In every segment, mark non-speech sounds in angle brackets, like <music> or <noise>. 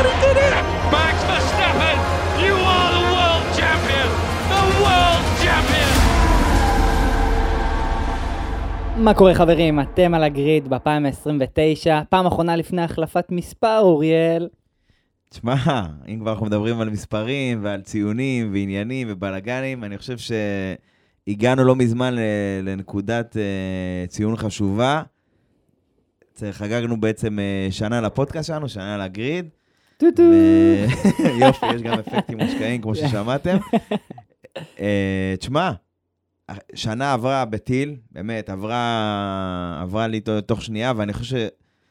Max Verstappen, you are the world champion. The world champion. מה קורה חברים? אתם על הגריד בפעם ה-29, פעם אחרונה לפני החלפת מספר, אוריאל. תשמע, אם כבר אנחנו מדברים על מספרים ועל ציונים ועניינים ובלאגנים, אני חושב שהגענו לא מזמן לנקודת אה, ציון חשובה. חגגנו בעצם אה, שנה לפודקאסט שלנו, שנה לגריד. טו-טו. ו- <laughs> יופי, יש גם אפקטים מושקעים, כמו <laughs> ששמעתם. אה, תשמע, שנה עברה בטיל, באמת, עברה, עברה לי תו- תוך שנייה, ואני חושב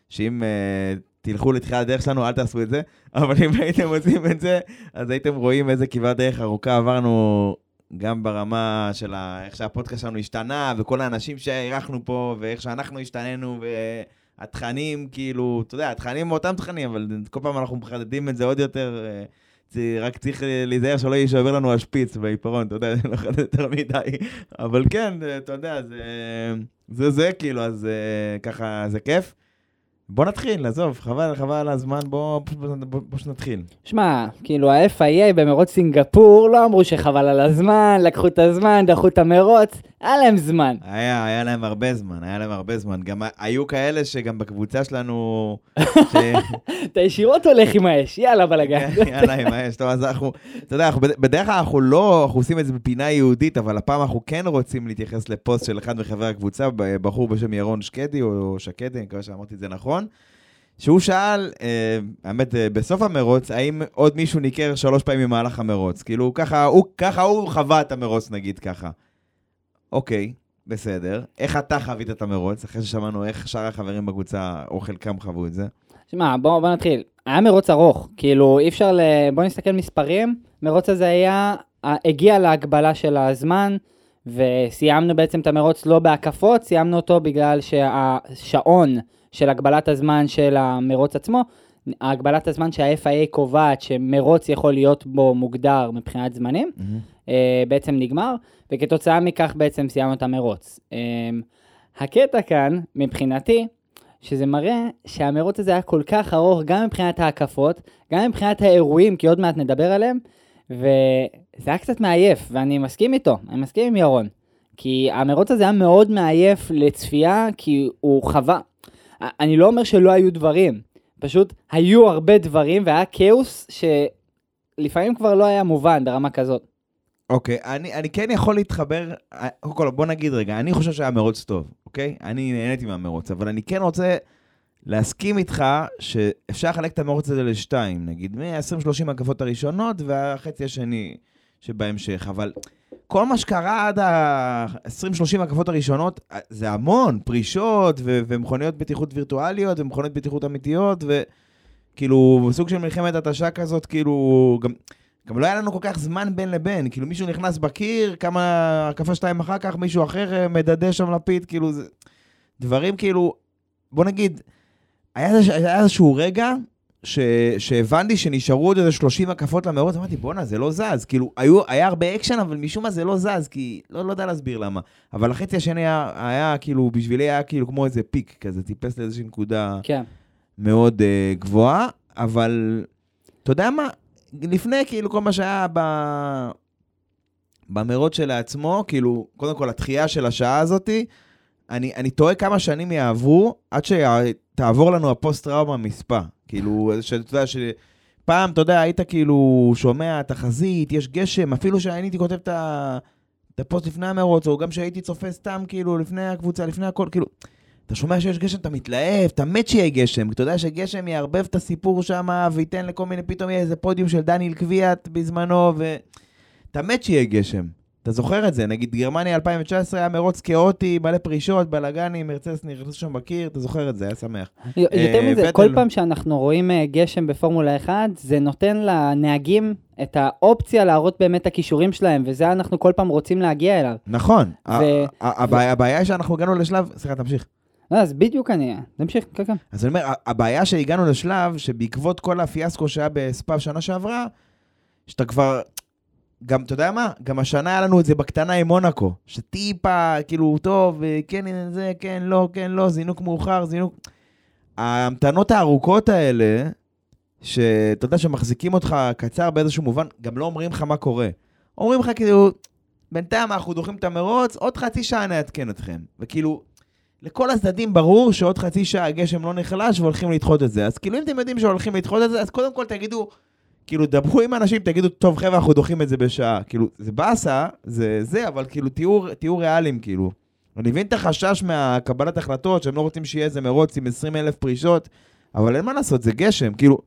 שאם אה, תלכו לתחילת הדרך שלנו, אל תעשו את זה, <laughs> אבל אם הייתם עושים את זה, אז הייתם רואים איזה כברת דרך ארוכה עברנו, גם ברמה של ה, איך שהפודקאסט שלנו השתנה, וכל האנשים שאירחנו פה, ואיך שאנחנו השתננו, והתכנים, כאילו, אתה יודע, התכנים הם אותם תכנים, אבל כל פעם אנחנו מחדדים את זה עוד יותר. אה, רק צריך אה, להיזהר שלא יישבר לנו השפיץ בעיפרון, אתה יודע, <laughs> זה לא חד יותר מדי. אבל כן, זה- אתה יודע, זה זה, זה כאילו, אז אה, ככה, זה כיף. בוא נתחיל, עזוב, חבל, חבל על הזמן, בוא, בוא, בוא, בוא שנתחיל. שמע, כאילו ה-FIA במרוץ סינגפור לא אמרו שחבל על הזמן, לקחו את הזמן, דחו את המרוץ, היה להם זמן. היה, היה להם הרבה זמן, היה להם הרבה זמן. גם היו כאלה שגם בקבוצה שלנו, ש... <laughs> אתה ישירות הולך עם האש, יאללה בלאגן. כן, יאללה, עם האש, טוב, אז אנחנו, אתה יודע, אנחנו, בדרך כלל אנחנו לא, אנחנו עושים את זה בפינה יהודית, אבל הפעם אנחנו כן רוצים להתייחס לפוסט של אחד מחברי הקבוצה, בחור בשם ירון שקדי, או שקדי, אני מקווה שאמרתי את זה נכון, שהוא שאל, אה, האמת, אה, בסוף המרוץ, האם עוד מישהו ניכר שלוש פעמים במהלך המרוץ? כאילו, ככה הוא, ככה הוא חווה את המרוץ, נגיד ככה. אוקיי, בסדר. איך אתה חווית את המרוץ, אחרי ששמענו איך שאר החברים בקבוצה, או חלקם חוו את זה? שמע, בוא, בוא נתחיל. היה מרוץ ארוך, כאילו אי אפשר ל... בוא נסתכל מספרים, מרוץ הזה היה, הגיע להגבלה של הזמן, וסיימנו בעצם את המרוץ לא בהקפות, סיימנו אותו בגלל שהשעון של הגבלת הזמן של המרוץ עצמו, הגבלת הזמן שה-FIA קובעת שמרוץ יכול להיות בו מוגדר מבחינת זמנים, אה, בעצם נגמר, וכתוצאה מכך בעצם סיימנו את המרוץ. אה, הקטע כאן, מבחינתי, שזה מראה שהמרוץ הזה היה כל כך ארוך, גם מבחינת ההקפות, גם מבחינת האירועים, כי עוד מעט נדבר עליהם, וזה היה קצת מעייף, ואני מסכים איתו, אני מסכים עם ירון. כי המרוץ הזה היה מאוד מעייף לצפייה, כי הוא חווה. אני לא אומר שלא היו דברים, פשוט היו הרבה דברים, והיה כאוס שלפעמים כבר לא היה מובן ברמה כזאת. אוקיי, אני, אני כן יכול להתחבר, אה, קודם כל בוא נגיד רגע, אני חושב שהיה מרוץ טוב, אוקיי? אני נהניתי מהמרוץ, אבל אני כן רוצה להסכים איתך שאפשר לחלק את המרוץ הזה לשתיים, נגיד, מ-20-30 הקפות הראשונות והחצי השני שבהמשך, אבל כל מה שקרה עד ה-20-30 הקפות הראשונות, אה, זה המון, פרישות ו- ומכוניות בטיחות וירטואליות ומכוניות בטיחות אמיתיות, וכאילו, סוג של מלחמת התשה כזאת, כאילו, גם... גם לא היה לנו כל כך זמן בין לבין, כאילו מישהו נכנס בקיר, כמה הקפה שתיים אחר כך, מישהו אחר אה, מדדה שם לפיד, כאילו זה... דברים כאילו, בוא נגיד, היה, איזשהו רגע ש, שהבנתי שנשארו עוד איזה 30 הקפות למרוץ, אמרתי, בואנה, זה לא זז. כאילו, היו, היה הרבה אקשן, אבל משום מה זה לא זז, כי לא, לא יודע להסביר למה. אבל החצי השני היה, היה כאילו, בשבילי היה כאילו כמו איזה peak כזה, טיפס לאיזושהי נקודה כן. מאוד אה, גבוהה, אבל אתה יודע מה? לפני כאילו כל מה שהיה ב... במרוץ שלעצמו, כאילו, קודם כל הדחייה של השעה הזאתי, אני, אני תוהה כמה שנים יעברו עד שתעבור לנו הפוסט-טראומה מספא. כאילו, שאתה יודע, שפעם, אתה יודע, היית כאילו שומע תחזית, יש גשם, אפילו שאני הייתי כותב. את הפוסט לפני המרוץ, או גם שהייתי צופה סתם, כאילו, לפני הקבוצה, לפני הכל, כאילו, אתה שומע שיש גשם, אתה מתלהב, אתה מת שיהיה גשם, אתה יודע שגשם יערבב את הסיפור שם, וייתן לכל מיני, פתאום יהיה איזה פודיום של דניאל קביאט בזמנו, ואתה מת שיהיה גשם. אתה זוכר את זה, נגיד גרמניה 2019 היה מרוץ כאוטי, מלא פרישות, בלאגנים, מרצדס נכנסו שם בקיר, אתה זוכר את זה, היה שמח. יותר אה, מזה, וטל- כל פעם שאנחנו רואים אה, גשם בפורמולה 1, זה נותן לנהגים את האופציה להראות באמת את הכישורים שלהם, וזה אנחנו כל פעם רוצים להגיע אליו. נכון, הבעיה היא שאנחנו הגענו לשלב, סליחה, תמשיך. לא, אז בדיוק אני... נמשיך, כן, כן. אז אני אומר, הבעיה שהגענו לשלב שבעקבות כל הפיאסקו שהיה בספאב שנה שעברה, שאתה כבר, גם, אתה יודע מה? גם השנה היה לנו את זה בקטנה עם מונאקו, שטיפה, כאילו, טוב, אה, כן, זה, כן, לא, כן, לא, זינוק מאוחר, זינוק... ההמתנות הארוכות האלה, שאתה יודע שמחזיקים אותך קצר באיזשהו מובן, גם לא אומרים לך מה קורה. אומרים לך כאילו, בינתיים אנחנו דוחים את המרוץ, עוד חצי שעה נעדכן אתכם. וכאילו, לכל הצדדים ברור שעוד חצי שעה הגשם לא נחלש והולכים לדחות את זה. אז כאילו, אם אתם יודעים שהולכים לדחות את זה, אז קודם כל תגידו, כאילו, דברו עם אנשים, תגידו, טוב, חבר'ה, אנחנו דוחים את זה בשעה. כאילו, זה באסה, זה זה, אבל כאילו, תהיו, תהיו ריאליים, כאילו. אני מבין את החשש מהקבלת החלטות, שהם לא רוצים שיהיה איזה מרוץ עם 20 אלף פרישות, אבל אין מה לעשות, זה גשם, כאילו...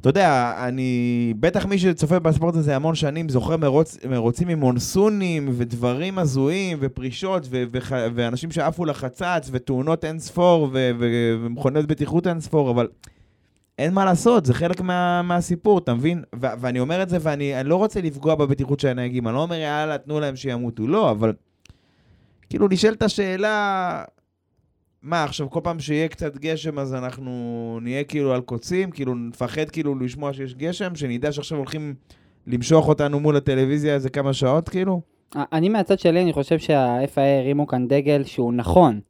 אתה יודע, אני... בטח מי שצופה בספורט הזה המון שנים זוכר מרוץ, מרוצים עם מונסונים ודברים הזויים ופרישות ו- וח- ואנשים שעפו לחצץ ותאונות אין ספור ו- ו- ומכוניות בטיחות אין ספור, אבל אין מה לעשות, זה חלק מה, מהסיפור, אתה מבין? ו- ואני אומר את זה ואני אני לא רוצה לפגוע בבטיחות של הנהגים, אני לא אומר יאללה, תנו להם שימותו, לא, אבל כאילו נשאלת השאלה, מה, עכשיו כל פעם שיהיה קצת גשם אז אנחנו נהיה כאילו על קוצים, כאילו נפחד כאילו לשמוע שיש גשם, שנדע שעכשיו הולכים למשוך אותנו מול הטלוויזיה איזה כמה שעות כאילו? אני מהצד שלי, אני חושב שה-FIA הרימו כאן דגל שהוא נכון.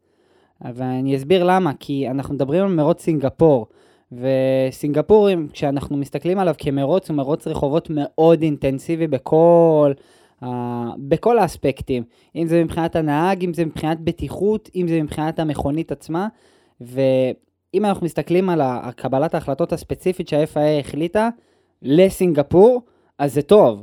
אבל אני אסביר למה, כי אנחנו מדברים על מרוץ סינגפור, וסינגפור, כשאנחנו מסתכלים עליו כמרוץ, הוא מרוץ רחובות מאוד אינטנסיבי בכל, uh, בכל האספקטים. אם זה מבחינת הנהג, אם זה מבחינת בטיחות, אם זה מבחינת המכונית עצמה, ואם אנחנו מסתכלים על קבלת ההחלטות הספציפית שה-FIA החליטה לסינגפור, אז זה טוב.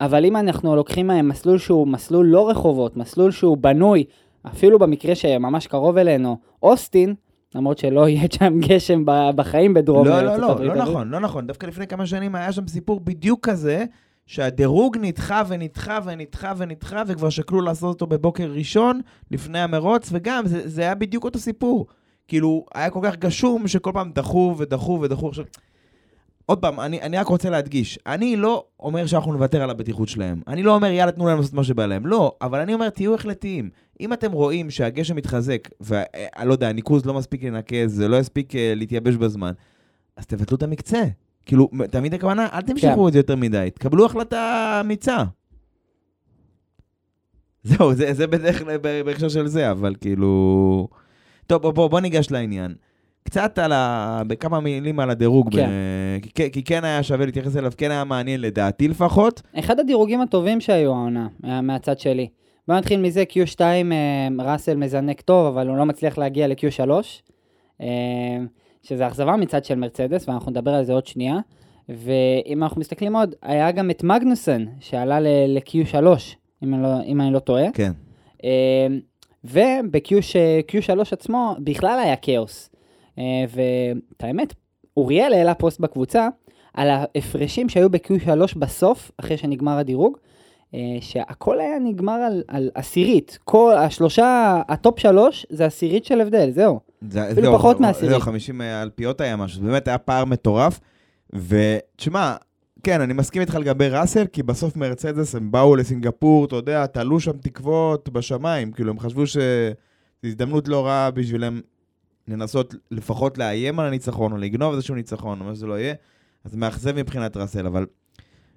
אבל אם אנחנו לוקחים מהם מסלול שהוא מסלול לא רחובות, מסלול שהוא בנוי, אפילו במקרה שממש קרוב אלינו, אוסטין, למרות שלא יהיה שם גשם בחיים בדרום לא, לא, לא, לא נכון, לא נכון. דווקא לפני כמה שנים היה שם סיפור בדיוק כזה, שהדירוג נדחה ונדחה ונדחה ונדחה, וכבר שקלו לעשות אותו בבוקר ראשון, לפני המרוץ, וגם, זה, זה היה בדיוק אותו סיפור. כאילו, היה כל כך גשום, שכל פעם דחו ודחו ודחו. עכשיו, עוד פעם, אני, אני רק רוצה להדגיש, אני לא אומר שאנחנו נוותר על הבטיחות שלהם. אני לא אומר, יאללה, תנו להם לעשות מה שבא להם. לא, אבל אני אומר, תהיו החלטיים. אם אתם רואים שהגשם מתחזק, ואני לא יודע, הניקוז לא מספיק לנקז, זה לא יספיק אה, להתייבש בזמן, אז תבטלו את המקצה. כאילו, תמיד הכוונה, אל תמשכו כן. את זה יותר מדי, תקבלו החלטה אמיצה. זהו, זה, זה בדרך כלל בהקשר של זה, אבל כאילו... טוב, בוא, בוא, בוא ניגש לעניין. קצת על ה... בכמה מילים על הדירוג, כן. ב... כי, כי כן היה שווה להתייחס אליו, כן היה מעניין לדעתי לפחות. אחד הדירוגים הטובים שהיו העונה, מה- מהצד שלי. בוא נתחיל מזה, Q2 אה, ראסל מזנק טוב, אבל הוא לא מצליח להגיע ל-Q3, אה, שזה אכזבה מצד של מרצדס, ואנחנו נדבר על זה עוד שנייה. ואם אנחנו מסתכלים עוד, היה גם את מגנוסן, שעלה ל-Q3, אם, לא- אם אני לא טועה. כן. וב-Q3 עצמו בכלל היה כאוס. אה, ואת האמת, אוריאל העלה פוסט בקבוצה על ההפרשים שהיו ב-Q3 בסוף, אחרי שנגמר הדירוג, אה, שהכל היה נגמר על, על עשירית. כל השלושה, ה top שלוש זה עשירית של הבדל, זהו. זה, אפילו זהו, פחות מעשירית. זהו, 50 אלפיות היה משהו, באמת היה פער מטורף. ותשמע, כן, אני מסכים איתך לגבי ראסל, כי בסוף מרצדס הם באו לסינגפור, אתה יודע, תלו שם תקוות בשמיים, כאילו הם חשבו שזו הזדמנות לא רעה בשבילם לנסות לפחות לאיים על הניצחון, או לגנוב איזשהו ניצחון, או מה שזה לא יהיה, אז מאכזב מבחינת ראסל, אבל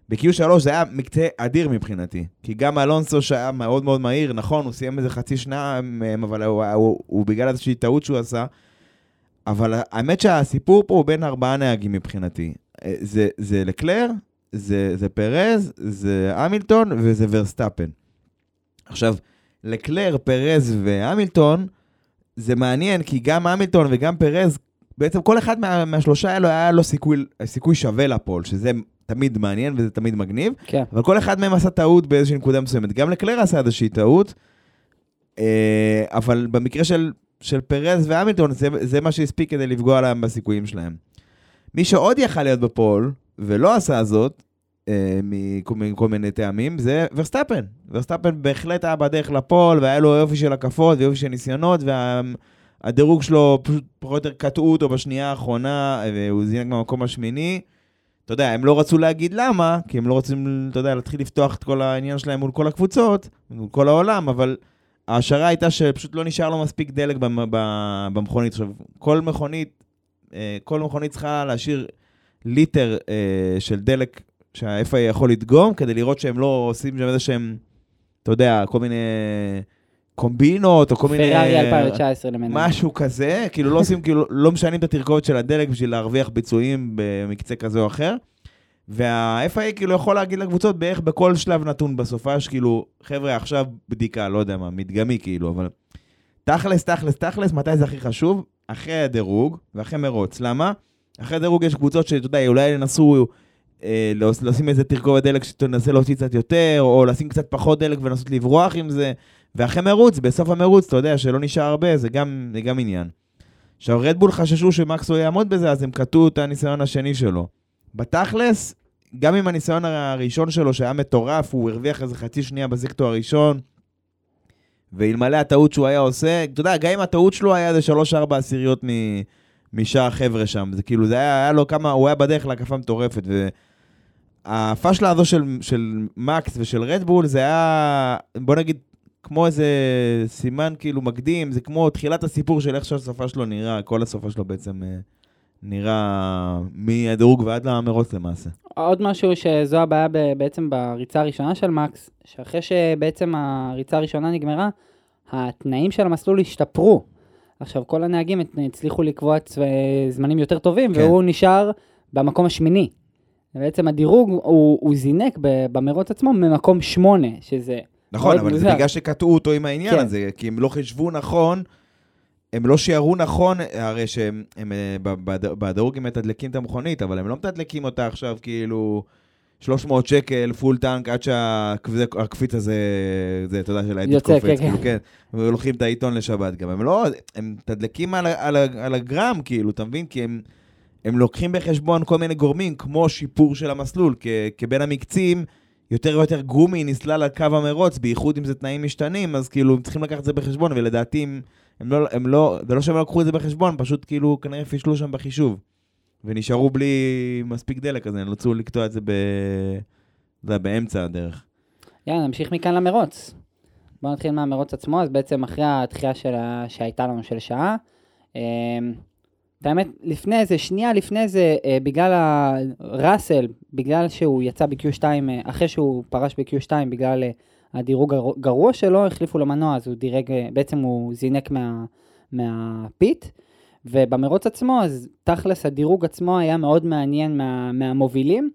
ב-Q3 זה היה מקצה אדיר מבחינתי, כי גם אלונסו שהיה מאוד מאוד מהיר, נכון, הוא סיים איזה חצי שנה אבל הוא, הוא, הוא, הוא בגלל איזושהי טעות שהוא עשה, אבל האמת שהסיפור פה הוא בין ארבעה נהגים מבחינתי. אה, זה, זה לקלר, זה, זה פרז, זה המילטון וזה ורסטאפן. עכשיו, לקלר, פרז והמילטון, זה מעניין, כי גם המילטון וגם פרז, בעצם כל אחד מה, מהשלושה האלו היה לו סיכוי, סיכוי שווה ל pole, שזה תמיד מעניין וזה תמיד מגניב, כן. אבל כל אחד מהם עשה טעות באיזושהי נקודה מסוימת. גם לקלר עשה איזושהי טעות, אה, אבל במקרה של, של פרז והמילטון, זה, זה מה שהספיק כדי לפגוע להם בסיכויים שלהם. מי שעוד יכל להיות ב pole, ולא עשה זאת, מכל, מכל מיני טעמים, זה ורסטאפן. ורסטאפן בהחלט היה בדרך ל pole, והיה לו יופי של הקפות ויופי של ניסיונות, והדירוג שלו פשוט פחות או יותר קטעו אותו בשנייה האחרונה, והוא זינק במקום השמיני. אתה יודע, הם לא רצו להגיד למה, כי הם לא רוצים, אתה יודע, להתחיל לפתוח את כל העניין שלהם מול כל הקבוצות, מול כל העולם, אבל ההשערה הייתה שפשוט לא נשאר לו מספיק דלק במכונית. עכשיו, כל מכונית, אה, כל מכונית צריכה להשאיר ליטר אה, של דלק שה-FIA יכול לדגום, כדי לראות שהם לא עושים שם איזה שהם, אתה יודע, כל מיני קומבינות, או כל מיני... פרארי 2019 למעלה. משהו כזה, כאילו לא עושים, כאילו לא משנים את התרכובת של הדלק בשביל להרוויח ביצועים במקצה כזה או אחר. וה-FIA כאילו יכול להגיד לקבוצות בערך בכל שלב נתון בסופה, שכאילו, חבר'ה, עכשיו בדיקה, לא יודע מה, מדגמי כאילו, אבל תכלס, תכלס, תכלס, מתי זה הכי חשוב? אחרי הדירוג ואחרי מרוץ. למה? אחרי הדירוג יש קבוצות שאתה יודע, אולי ינסו אה, להוס- לשים איזה תרכובת דלק שתנסה להוציא קצת יותר, או לשים קצת פחות דלק ולנסות לברוח עם זה. ואחרי מרוץ, בסוף המרוץ, אתה יודע שלא נשאר הרבה, זה גם, זה גם עניין. עכשיו, רדבול חששו שמקס לא יעמוד בזה, אז הם קטעו את הניסיון השני שלו. בתכלס, גם עם הניסיון הראשון שלו, שהיה מטורף, הוא הרוויח איזה חצי שנייה בסקטור הראשון, ואלמלא הטעות שהוא היה עושה, אתה יודע, גם אם הטעות שלו היה איזה שלוש-ארבע עשיריות מ- משאר החבר'ה שם, זה כאילו, זה היה, היה לו כמה, הוא היה בדרך להקפה מטורפת, והפשלה הזו של, של מקס ושל רדבול, זה היה, בוא נגיד, כמו איזה סימן כאילו מקדים, זה כמו תחילת הסיפור של איך שהסופה שלו נראה, כל הסופה שלו בעצם אה, נראה מהדירוג ועד למרוץ למעשה. עוד משהו שזו הבעיה בעצם בריצה הראשונה של מקס, שאחרי שבעצם הריצה הראשונה נגמרה, התנאים של המסלול השתפרו. עכשיו, כל הנהגים הצ- הצליחו לקבוע צו- זמנים יותר טובים, כן. והוא נשאר במקום השמיני. בעצם הדירוג, הוא, הוא זינק במרוץ עצמו ממקום שמונה, שזה... נכון, אבל זה מוזר. בגלל שקטעו אותו עם העניין כן. הזה, כי הם לא חישבו נכון, הם לא שיערו נכון, הרי שהם הם, אה, בדירוג הם מתדלקים את המכונית, אבל הם לא מתדלקים אותה עכשיו כאילו 300 שקל, פול טנק, עד שהקפיץ הזה, זה, אתה יודע, של האדיט קופץ, כן, כאילו, כן. כן, ולוקחים את העיתון לשבת גם, הם לא, הם מתדלקים על, על, על הגרם, כאילו, אתה מבין? כי הם, הם לוקחים בחשבון כל מיני גורמים, כמו שיפור של המסלול, כ, כבין המקצים, יותר ויותר גומי נסלל על קו המרוץ, בייחוד אם זה תנאים משתנים, אז כאילו הם צריכים לקחת את זה בחשבון, ולדעתי הם, הם לא, הם לא, זה לא שהם לא לקחו את זה בחשבון, פשוט כאילו כנראה פישלו שם בחישוב. ונשארו בלי מספיק דלק, אז הם רצו לקטוע את זה ב... אתה יודע, באמצע הדרך. יאללה, נמשיך מכאן למרוץ. בואו נתחיל מהמרוץ עצמו, אז בעצם אחרי הדחייה של ה... שהייתה לנו של שעה, אמ, את האמת, לפני זה, שנייה לפני זה, אה, בגלל ה... ראסל, בגלל שהוא יצא ב-Q2, אה, אחרי שהוא פרש ב-Q2 בגלל אה, הדירוג הגר- גרוע שלו, החליפו לו מנוע, אז הוא דירג, אה, בעצם הוא זינק מה... מהפיט. ובמרוץ עצמו, אז תכלס הדירוג עצמו היה מאוד מעניין מה... מהמובילים,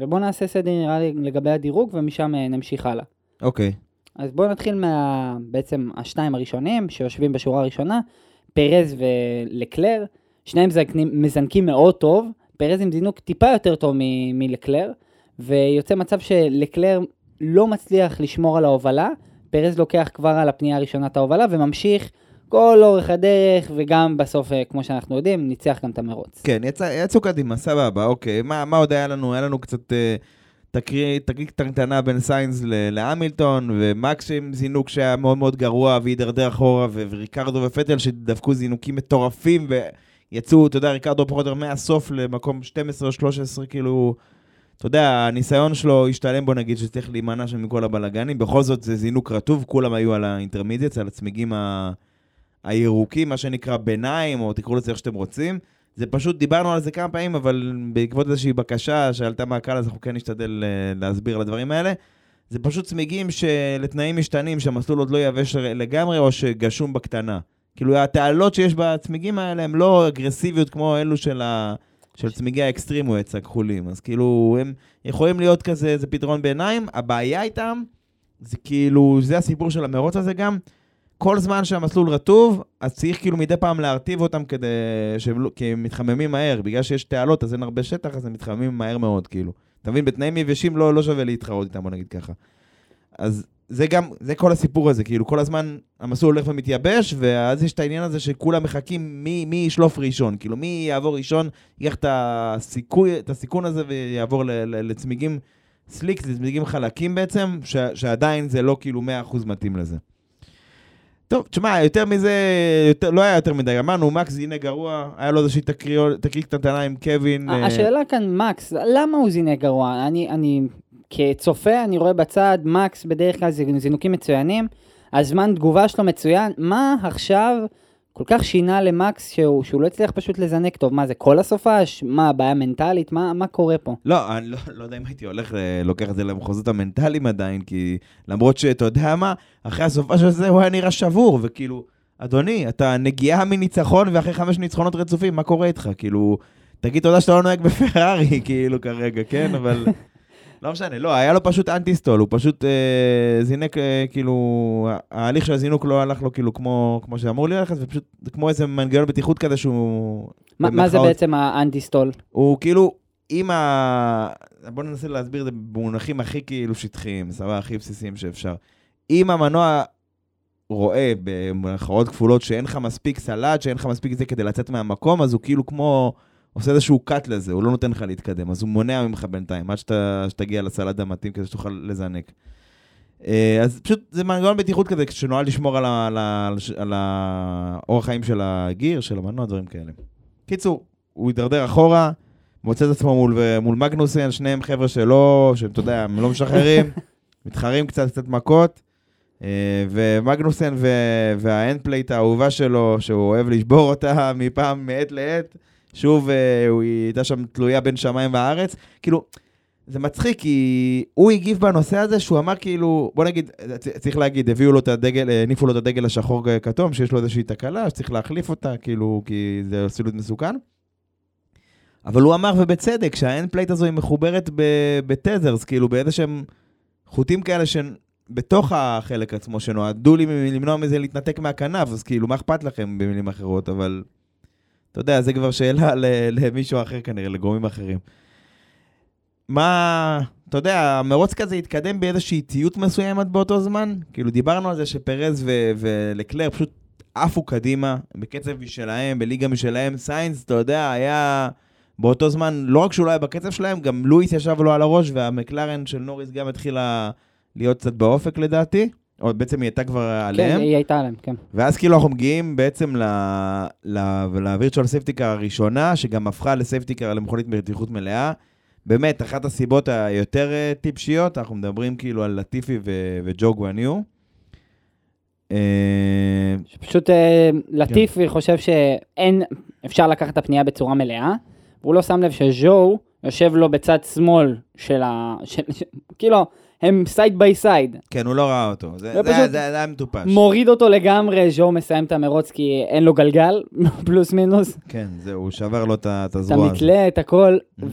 ובואו נעשה סדר נראה לי לגבי הדירוג, ומשם אה, נמשיך הלאה. אוקיי. אז בואו נתחיל מה... בעצם השניים הראשונים שיושבים בשורה הראשונה, פרז ולקלר, שניהם מזנקים, מזנקים מאוד טוב, פרז עם זינוק טיפה יותר טוב מלקלר, ויוצא מצב שלקלר לא מצליח לשמור על ההובלה, פרז לוקח כבר על הפנייה הראשונה את ההובלה וממשיך כל אורך הדרך, וגם בסוף, אה, כמו שאנחנו יודעים, ניצח גם את המרוץ. כן, יצא, יצאו קדימה, סבבה, אוקיי. מה, מה עוד היה לנו? היה לנו קצת אה, תקרית תקרית קטנטנה בין סיינס להמילטון, ומקס עם זינוק שהיה מאוד מאוד גרוע והידרדר אחורה, ו- וריקרדו ופטל שדפקו זינוקים מטורפים, ויצאו, אתה יודע, ריקרדו פחות או יותר מהסוף למקום 12 או 13, כאילו... אתה יודע, הניסיון שלו השתלם, בוא נגיד, שצריך להימנע שם מכל הבלאגנים. בכל זאת זה זינוק רטוב, כולם היו על האינטרמידיאטס, על הצמיגים ה... הירוקים, מה שנקרא ביניים, או תקראו לזה איך שאתם רוצים. זה פשוט, דיברנו על זה כמה פעמים, אבל בעקבות איזושהי בקשה שעלתה מהקהל, אז אנחנו כן נשתדל אה, להסביר על הדברים האלה. זה פשוט צמיגים שלתנאים משתנים, שהמסלול עוד לא יבש לגמרי, או שגשום בקטנה. כאילו, התעלות שיש בצמיגים האלה הן לא אגרסיביות כמו אלו של, ה... של צמיגי ה extreme wets הכחולים. אז כאילו, הם יכולים להיות כזה, איזה פתרון ביניים. הבעיה איתם, זה כאילו, זה הסיפור של המרוץ הזה גם. כל זמן שהמסלול רטוב, אז צריך כאילו מדי פעם להרטיב אותם כדי שהם לא, כי הם מתחממים מהר. בגלל שיש תעלות, אז אין הרבה שטח, אז הם מתחממים מהר מאוד, כאילו. אתה מבין? בתנאים יבשים לא, לא שווה להתחרות איתם, בוא נגיד ככה. אז זה גם, זה כל הסיפור הזה, כאילו כל הזמן המסלול הולך ומתייבש, ואז יש את העניין הזה שכולם מחכים מי, מי ישלוף ראשון, כאילו מי יעבור ראשון, ייקח את הסיכוי, את הסיכון הזה ויעבור ל, ל, לצמיגים סליק זה צמיגים חלקים בעצם, ש, שעדיין זה לא כאילו 100% מתאים לזה. טוב, תשמע, יותר מזה, יותר, לא היה יותר מדי. אמרנו, מקס זינה גרוע, היה לו איזושהי תקרית קטנטנה עם קווין. אה, השאלה כאן, מקס, למה הוא זינק גרוע? אני, אני, כצופה, אני רואה בצד, מקס בדרך כלל זה זינוקים מצוינים, הזמן תגובה שלו מצוין, מה עכשיו כל כך שינה למקס שהוא, שהוא לא הצליח פשוט לזנק טוב? מה זה, כל הסופש? מה, בעיה מנטלית? מה, מה קורה פה? לא, אני לא, לא יודע אם הייתי הולך, אה, לוקח את זה למחוזות המנטליים עדיין, כי למרות שאתה יודע מה, אחרי הסופה של זה הוא היה נראה שבור, וכאילו, אדוני, אתה נגיעה מניצחון ואחרי חמש ניצחונות רצופים, מה קורה איתך? כאילו, תגיד תודה שאתה לא נוהג בפרארי, <laughs> כאילו, כרגע, כן? אבל... לא משנה, לא, היה לו פשוט אנטי-סטול, הוא פשוט אה, זינק, אה, כאילו, ההליך של הזינוק לא הלך לו כאילו כמו, כמו שאמור ללכת, ופשוט כמו איזה מנגנון בטיחות כזה שהוא... מה, מה זה בעצם האנטי-סטול? הוא כאילו, אם ה... בוא ננסה להסביר את זה במונחים הכי כאילו שטחיים, סבבה, הכי בסיסיים שאפשר. אם המנוע רואה במרכאות כפולות שאין לך מספיק סלט, שאין לך מספיק זה כדי לצאת מהמקום, אז הוא כאילו כמו... עושה איזשהו קאט לזה, הוא לא נותן לך להתקדם, אז הוא מונע ממך בינתיים, עד שאתה, שתגיע לסלט המתאים כדי שתוכל לזנק. אה, אז פשוט זה מנגנון בטיחות כזה, שנועד לשמור על, ה, על, ה, על האורח חיים של הגיר, של המנוע, דברים כאלה. קיצור, הוא הידרדר אחורה, מוצא את עצמו מול, מול מגנוסן, שניהם חבר'ה שלא, שהם, אתה יודע, הם לא משחררים, <laughs> מתחרים קצת, קצת מכות. אה, ומגנוסן וה end plate האהובה שלו, שהוא אוהב לשבור אותה <laughs> מפעם, מעת לעת, שוב, אה, הוא הייתה שם תלויה בין שמיים וארץ. כאילו, זה מצחיק, כי הוא הגיב בנושא הזה, שהוא אמר כאילו, בוא נגיד, צריך להגיד, הביאו לו את הדגל, אה, הניפו לו את הדגל השחור אה, כתום, שיש לו איזושהי תקלה, שצריך להחליף אותה, כאילו, כי זה סילוט מסוכן. אבל הוא אמר, ובצדק, שה end plate הזו היא מחוברת ב tethers, כאילו, באיזה שהם חוטים כאלה שהן בתוך החלק עצמו, שנועדו למנוע מזה להתנתק מהכנף, אז כאילו, מה אכפת לכם במילים אחרות, אבל... אתה יודע, זה כבר שאלה למישהו אחר כנראה, לגורמים אחרים. מה, אתה יודע, המרוץ כזה התקדם באיזושהי איטיות מסוימת באותו זמן? כאילו, דיברנו על זה שפרז ו- ולקלר פשוט עפו קדימה, בקצב משלהם, בליגה משלהם. סיינס, אתה יודע, היה באותו זמן, לא רק שהוא לא היה בקצב שלהם, גם לואיס ישב לו על הראש, והמקלרן של נוריס גם התחילה להיות קצת באופק לדעתי. או בעצם היא הייתה כבר עליהם. כן, היא הייתה עליהם, כן. ואז כאילו אנחנו מגיעים בעצם ל virtual safety car הראשונה, שגם הפכה ל safety car למכונית בטיחות מלאה. באמת, אחת הסיבות היותר אה, טיפשיות, אנחנו מדברים כאילו על לטיפי ו- וז'ו גואניו. אה, שפשוט אה, לטיפי חושב שאין, אפשר לקחת את הפנייה בצורה מלאה, והוא לא שם לב שז'ו יושב לו בצד שמאל של ה... של, של, כאילו, הם side by side. כן, הוא לא ראה אותו, זה, זה זה, זה, זה היה מטופש. מוריד אותו לגמרי, ז'ו מסיים את המרוץ כי אין לו גלגל, <laughs> פלוס מינוס. כן, זהו, הוא שבר לו את את הזרוע הזאת. מתלה את הכל, Mm-hmm.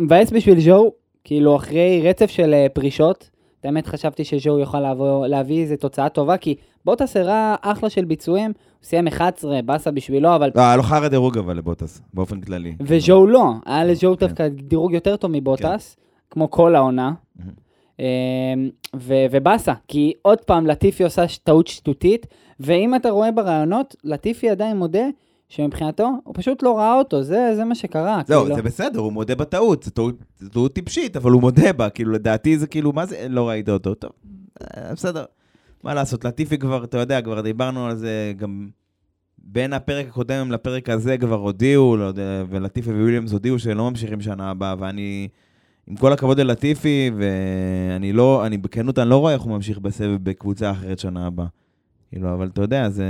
ומבאס בשביל ז'ו, כאילו אחרי רצף של אה, פרישות, באמת חשבתי שז'ו יוכל לעבור, להביא איזה תוצאה טובה, כי בוטס הראה אחלה של ביצועים, הוא סיים 11, באסה בשבילו, אבל... לא, היה לו חרא דירוג אבל לבוטס, באופן כללי. וז'ו לא, היה לז'ו כן. דווקא דירוג יותר טוב מבוטס, כמו כל העונה. אמ, ו- ובאסה, כי עוד פעם לטיפי עושה טעות שטותית, ואם אתה רואה ברעיונות, לטיפי עדיין מודה שמבחינתו, הוא פשוט לא ראה אותו, זה, זה מה שקרה. זהו, כאילו. זה בסדר, הוא מודה בטעות, זו טעות- טעות טיפשית, אבל הוא מודה בה, כאילו, לדעתי זה כאילו, מה זה, לא ראית אותו, טוב, אה, בסדר. מה לעשות, לטיפי כבר, אתה יודע, כבר דיברנו על זה גם בין הפרק הקודם לפרק הזה כבר הודיעו, לא יודע, ולטיפי וויליאמס הודיעו שהם לא ממשיכים שנה הבאה, ואני, עם כל הכבוד ללטיפי, ואני לא, אני בכנות, אני לא רואה איך הוא ממשיך בסבב בקבוצה אחרת שנה הבאה. כאילו, אבל אתה יודע, זה...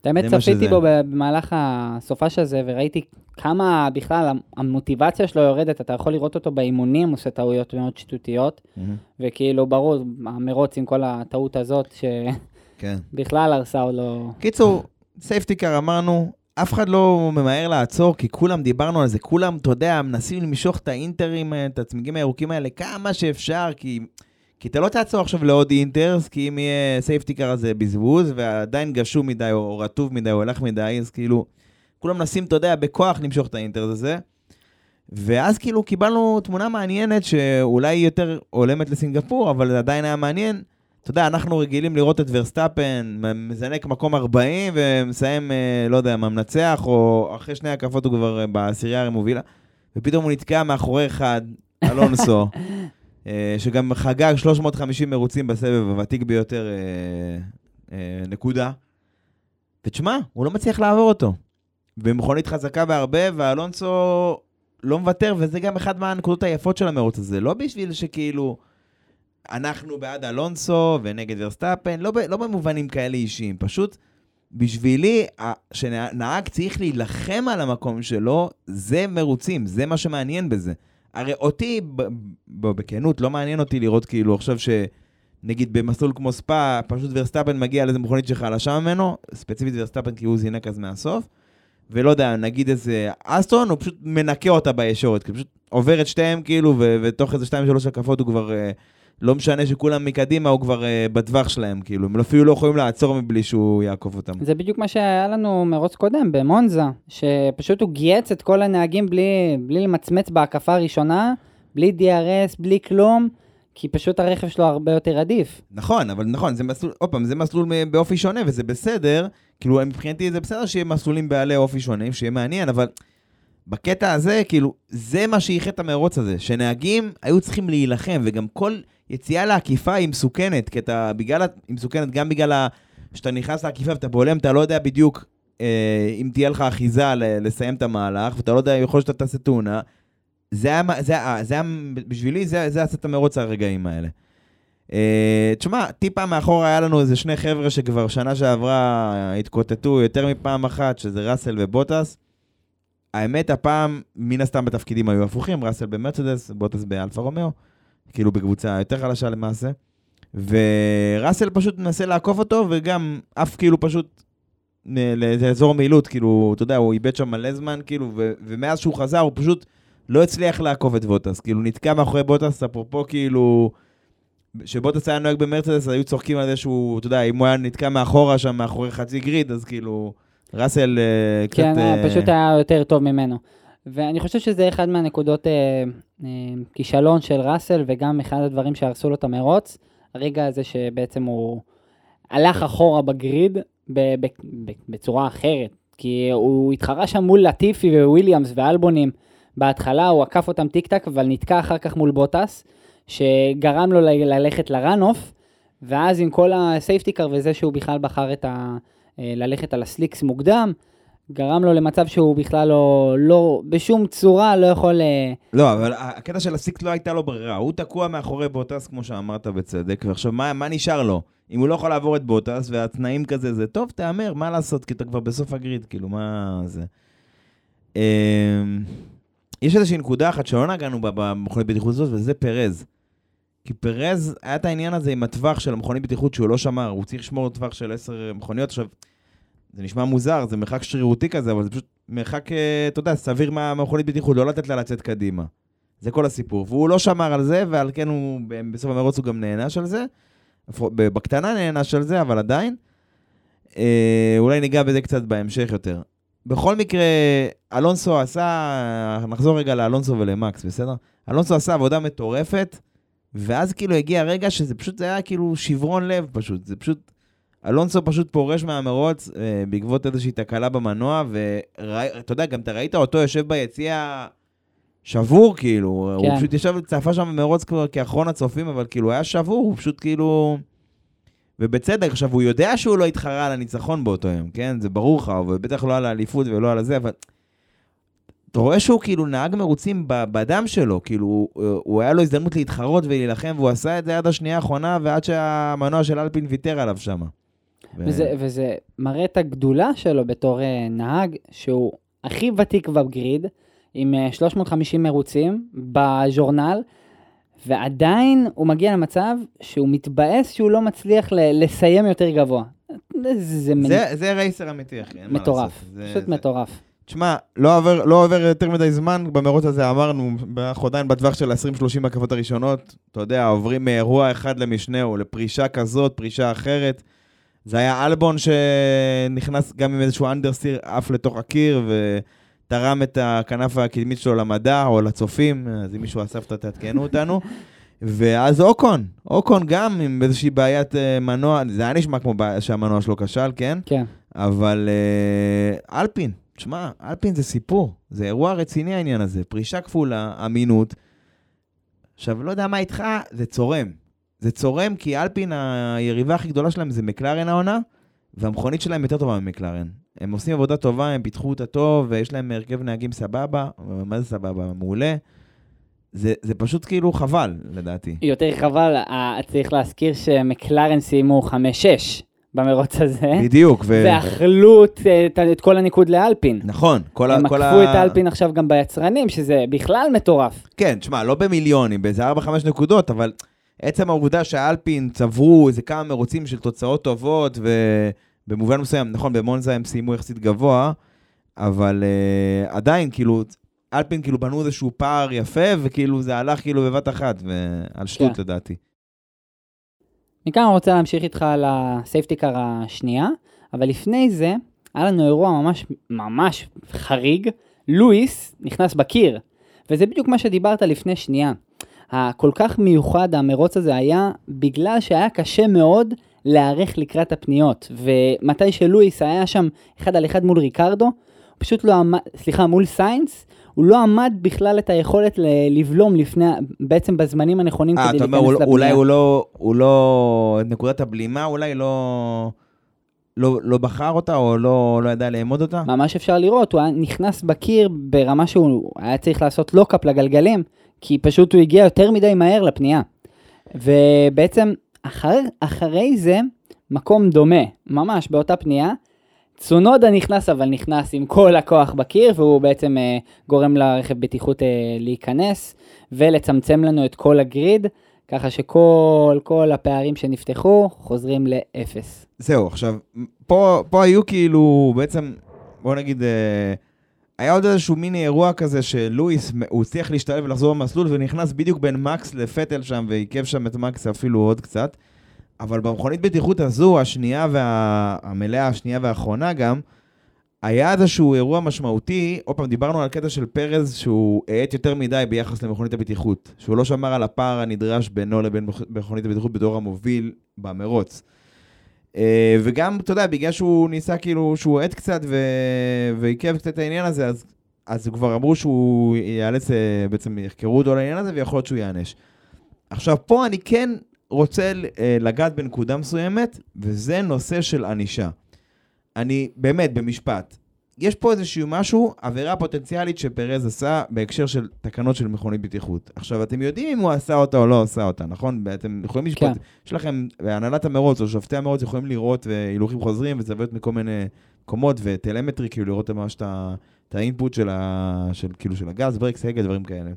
את האמת צפיתי. בו במהלך הסופש הזה, וראיתי כמה בכלל המוטיבציה שלו יורדת, אתה יכול לראות אותו באימונים, הוא עושה טעויות מאוד שטותיות, וכאילו, ברור, המרוץ עם כל הטעות הזאת, כן. שבכלל הרסה לו... קיצור, safety car אמרנו, אף אחד לא ממהר לעצור, כי כולם דיברנו על זה, כולם, אתה יודע, מנסים למשוך את ה inters, אה, את הצמיגים הירוקים האלה כמה שאפשר, כי, כי אתה לא תעצור עכשיו לעוד inters, כי אם יהיה safety car אז זה בזבוז, ועדיין גשום מדי, או רטוב מדי, או חלק מדי, אז כאילו, כולם מנסים, אתה יודע, בכוח למשוך את ה inters הזה. ואז כאילו קיבלנו תמונה מעניינת שאולי היא יותר הולמת לסינגפור, אבל זה עדיין היה מעניין. אתה יודע, אנחנו רגילים לראות את ורסטאפן מזנק מקום 14 ומסיים, אה, לא יודע, מה, מנצח, או אחרי שני הקפות הוא כבר אה, בעשירייה המובילה, ופתאום הוא נתקע מאחורי אחד, <laughs> אלונסו, אה, שגם חגג 350 מרוצים בסבב הוותיק ביותר, נקודה. ותשמע, הוא לא מצליח לעבור אותו. במכונית חזקה בהרבה, ואלונסו לא מוותר, וזה גם אחד מהנקודות היפות של המרוץ הזה. לא בשביל שכאילו אנחנו בעד אלונסו ונגד ורסטאפן, לא, לא במובנים כאלה אישיים, פשוט בשבילי, שנהג צריך להילחם על המקום שלו, זה מרוצים, זה מה שמעניין בזה. הרי אותי, בכנות, לא מעניין אותי לראות כאילו עכשיו ש... נגיד במסלול כמו ספא, פשוט ורסטאפן מגיע לאיזה מכונית שחלשה ממנו, ספציפית ורסטאפן כי הוא זינק אז מהסוף, ולא יודע, נגיד איזה אסטון, הוא פשוט מנקה אותה בישורת, כי פשוט עובר את שתיהם כאילו, ו- ותוך איזה שתיים שלוש הקפות הוא כבר, אה, לא משנה שכולם מקדימה, הוא כבר אה, בטווח שלהם, כאילו, הם אפילו לא יכולים לעצור מבלי שהוא יעקוף אותם. זה בדיוק מה שהיה לנו מרוץ קודם, במונזה, שפשוט הוא גייץ את כל הנהגים בלי, בלי למצמץ בהקפה הראשונה, בלי DRS, בלי כלום, כי פשוט הרכב שלו הרבה יותר עדיף. נכון, אבל נכון, זה מסלול, עוד פעם, זה מסלול באופי שונה, וזה בסדר, כאילו, מבחינתי זה בסדר שיהיה מסלולים בעלי אופי שונים, שיהיה מעניין, אבל בקטע הזה, כאילו, זה מה שאיחד את המרוץ הזה, שנהגים היו צריכים להילחם, וגם כל יציאה לעקיפה היא מסוכנת, כי אתה, בגלל, היא מסוכנת גם בגלל ה... שאתה נכנס לעקיפה ואתה בולם, אתה לא יודע בדיוק אה, אם תהיה לך אחיזה ל- לסיים את המהלך, ואתה לא יודע, יכול להיות שאתה תעשה תאונה. זה היה, זה, היה- זה היה, בשבילי, זה, זה עשה את המרוץ הרגעים האלה. אה, תשמע, טיפה מאחור היה לנו איזה שני חבר'ה שכבר שנה שעברה התקוטטו יותר מפעם אחת, שזה ראסל ובוטס. האמת, הפעם, מן הסתם התפקידים היו הפוכים, ראסל במרצדס, בוטס באלפה רומאו, כאילו בקבוצה יותר חלשה למעשה. וראסל פשוט מנסה לעקוף אותו, וגם עף כאילו פשוט ל- לאיזה אזור מעילות, כאילו, אתה יודע, הוא איבד שם מלא זמן, כאילו, ו- ומאז שהוא חזר, הוא פשוט לא הצליח לעקוף את בוטס, כאילו, נתקע מאחורי בוטס, אפרופו, כאילו, שבוטס היה נוהג במרצדס, היו צוחקים על זה שהוא, אתה יודע, אם הוא היה נתקע מאחורה שם, מאחורי חצי גריד, אז כאילו, ראסל אה, קצת... כן, אה, פשוט היה יותר טוב ממנו. ואני חושב שזה אחד מהנקודות אה, אה, כישלון של ראסל, וגם אחד הדברים שהרסו לו את המרוץ, הרגע הזה שבעצם הוא הלך אחורה ב grid ב- ב- ב- בצורה אחרת. כי הוא התחרה שם מול לטיפי וויליאמס ואלבונים. בהתחלה הוא עקף אותם טיק טק, אבל נתקע אחר כך מול בוטס, שגרם לו ל- ללכת ל run-off, ואז עם כל ה safety car וזה שהוא בכלל בחר את ה... אה, ללכת על הסליקס מוקדם, גרם לו למצב שהוא בכלל לא, לא בשום צורה לא יכול... אה, לא, אבל הקטע של הסיקט לא הייתה לו ברירה. הוא תקוע מאחורי בוטס, כמו שאמרת בצדק, ועכשיו, מה, מה נשאר לו? אם הוא לא יכול לעבור את בוטס, והתנאים כזה זה, טוב, תהמר, מה לעשות? כי אתה כבר בסוף הגריד, כאילו, מה זה? אמ, יש איזושהי נקודה אחת שלא נגענו בה במכונית בטיחות הזאת, וזה פרז. כי פרז, היה את העניין הזה עם הטווח של המכונית בטיחות שהוא לא שמר, הוא צריך לשמור טווח של 10 מכוניות. עכשיו, זה נשמע מוזר, זה מרחק שרירותי כזה, אבל זה פשוט מרחק, אה, אתה יודע, סביר מה- מהמכונית בטיחות, לא לתת לה לצאת קדימה. זה כל הסיפור. והוא לא שמר על זה, ועל כן הוא, בסוף המרוץ הוא גם נענש על זה. בקטנה נענש על זה, אבל עדיין. אה, אולי ניגע בזה קצת בהמשך יותר. בכל מקרה, אלונסו עשה, נחזור רגע לאלונסו ולמקס, בסדר? אלונסו עשה עבודה מטורפת, ואז כאילו הגיע רגע שזה פשוט, זה היה כאילו שברון לב פשוט. זה פשוט, אלונסו פשוט פורש מהמרוץ אה, בעקבות איזושהי תקלה במנוע, ואתה יודע, גם אתה ראית אותו יושב ביציע שבור, כאילו. כן. הוא פשוט ישב וצפה שם במרוץ כבר כאחרון הצופים, אבל כאילו, היה שבור, הוא פשוט כאילו... ובצדק, עכשיו, הוא יודע שהוא לא התחרה על הניצחון באותו יום, כן? זה ברור לך, ובטח לא על האליפות ולא על הזה, אבל... אתה רואה שהוא כאילו נהג מרוצים בדם שלו, כאילו, הוא, הוא היה לו הזדמנות להתחרות ולהילחם, והוא עשה את זה עד השנייה האחרונה, ועד שהמנוע של אלפין ויתר עליו שם. וזה, וזה מראה את הגדולה שלו בתור אה, נהג, שהוא הכי ותיק בגריד, עם אה, 350 מרוצים בז'ורנל, ועדיין הוא מגיע למצב שהוא מתבאס שהוא לא מצליח ל- לסיים יותר גבוה. זה, זה, מנ- זה, זה רייסר אמיתי, אחי, מטורף. זה- פשוט זה- מטורף. תשמע, לא עובר, לא עובר יותר מדי זמן, במרוץ הזה אמרנו, אנחנו עדיין בטווח של 20-30 הקפות הראשונות, אתה יודע, עוברים מאירוע אחד למשנהו, לפרישה כזאת, פרישה אחרת. זה היה אלבון שנכנס גם עם איזשהו אנדרסיר עף לתוך הקיר, ותרם את הכנף הקדמית שלו למדע או לצופים, אז אם מישהו אסף אותה, תעדכנו אותנו. ואז אוקון, אוקון גם עם איזושהי בעיית אה, מנוע, זה היה נשמע כמו בעיה שהמנוע שלו כשל, כן? כן. אבל אה, אלפין, תשמע, אלפין זה סיפור, זה אירוע רציני העניין הזה, פרישה כפולה, אמינות, עכשיו, לא יודע מה איתך, זה צורם. זה צורם כי אלפין, היריבה הכי גדולה שלהם זה מקלרן העונה, והמכונית שלהם יותר טובה ממקלרן. הם עושים עבודה טובה, הם פיתחו אותה טוב, ויש להם הרכב נהגים סבבה, מה זה סבבה? מעולה. זה, זה פשוט כאילו חבל, לדעתי. יותר חבל, אה, צריך להזכיר שמקלרן סיימו 5-6 במרוץ הזה. בדיוק, ו... ואכלו את, את, את כל הניקוד לאלפין. נכון, כל ה... הם כל עקפו ה... את האלפין עכשיו גם ביצרנים, שזה בכלל מטורף. כן, תשמע, לא במיליונים, באיזה 4-5 נקודות, אבל עצם העובדה שהאלפין צברו איזה כמה מרוצים של תוצאות טובות, ובמובן מסוים, נכון, במונזה הם סיימו יחסית גבוה, אבל אה, עדיין, כאילו, אלפין כאילו בנו איזשהו פער יפה, וכאילו זה הלך כאילו בבת אחת, ועל שטות כן. לדעתי. מכאן אני רוצה להמשיך איתך על ה safety car השנייה, אבל לפני זה, היה לנו אירוע ממש ממש חריג, לואיס נכנס בקיר, וזה בדיוק מה שדיברת לפני שנייה. הכל כך מיוחד המרוץ הזה היה בגלל שהיה קשה מאוד להיערך לקראת הפניות, ומתי שלואיס היה שם אחד על אחד מול ריקרדו, פשוט לא עמד, סליחה, מול סיינס, הוא לא עמד בכלל את היכולת ל- לבלום לפני, בעצם בזמנים הנכונים אה, כדי אתה להיכנס אומר, לבנייה. אולי הוא לא, הוא לא, נקודת הבלימה, אולי לא, לא, לא בחר אותה, או לא, לא ידע לאמוד אותה? ממש אפשר לראות, הוא היה נכנס בקיר ברמה שהוא היה צריך לעשות לוקאפ לגלגלים, כי פשוט הוא הגיע יותר מדי מהר לפנייה. ובעצם אחר, אחרי זה, מקום דומה, ממש באותה פנייה, צונודה נכנס, אבל נכנס עם כל הכוח בקיר, והוא בעצם אה, גורם לרכב בטיחות אה, להיכנס, ולצמצם לנו את כל הגריד, ככה שכל כל הפערים שנפתחו חוזרים לאפס. זהו, עכשיו, פה, פה היו כאילו, בעצם, בוא נגיד, אה, היה עוד איזשהו מיני אירוע כזה שלואיס, הוא הצליח להשתלב ולחזור במסלול, ונכנס בדיוק בין מקס לפטל שם, ועיכב שם את מקס אפילו עוד קצת. אבל במכונית בטיחות הזו, השנייה והמלאה, השנייה והאחרונה גם, היה איזשהו אירוע משמעותי, עוד פעם, דיברנו על קטע של פרז שהוא האט יותר מדי ביחס למכונית הבטיחות, שהוא לא שמר על הפער הנדרש בינו לבין מכ- מכונית הבטיחות בתור המוביל במרוץ. אה, וגם, אתה יודע, בגלל שהוא ניסה כאילו, שהוא האט קצת. ועיכב קצת את העניין הזה, אז, אז כבר אמרו שהוא ייאלץ, אה, בעצם יחקרו אותו על העניין הזה, ויכול להיות שהוא ייענש. עכשיו, פה אני כן רוצה אה, לגעת בנקודה מסוימת, וזה נושא של ענישה. אני, באמת, במשפט, יש פה איזשהו משהו, עבירה פוטנציאלית שפרז עשה בהקשר של תקנות של מכונית בטיחות. עכשיו, אתם יודעים אם הוא עשה אותה או לא עשה אותה, נכון? אתם יכולים לשפוט, כן. יש לכם, הנהלת המרוץ או שופטי המרוץ יכולים לראות אה, הילוכים חוזרים וזוויות מכל מיני מקומות וטלמטרי, כאילו לראות ממש את האינפוט של, ה, של, כאילו, של הגז, ברקס, הגה, דברים כאלה.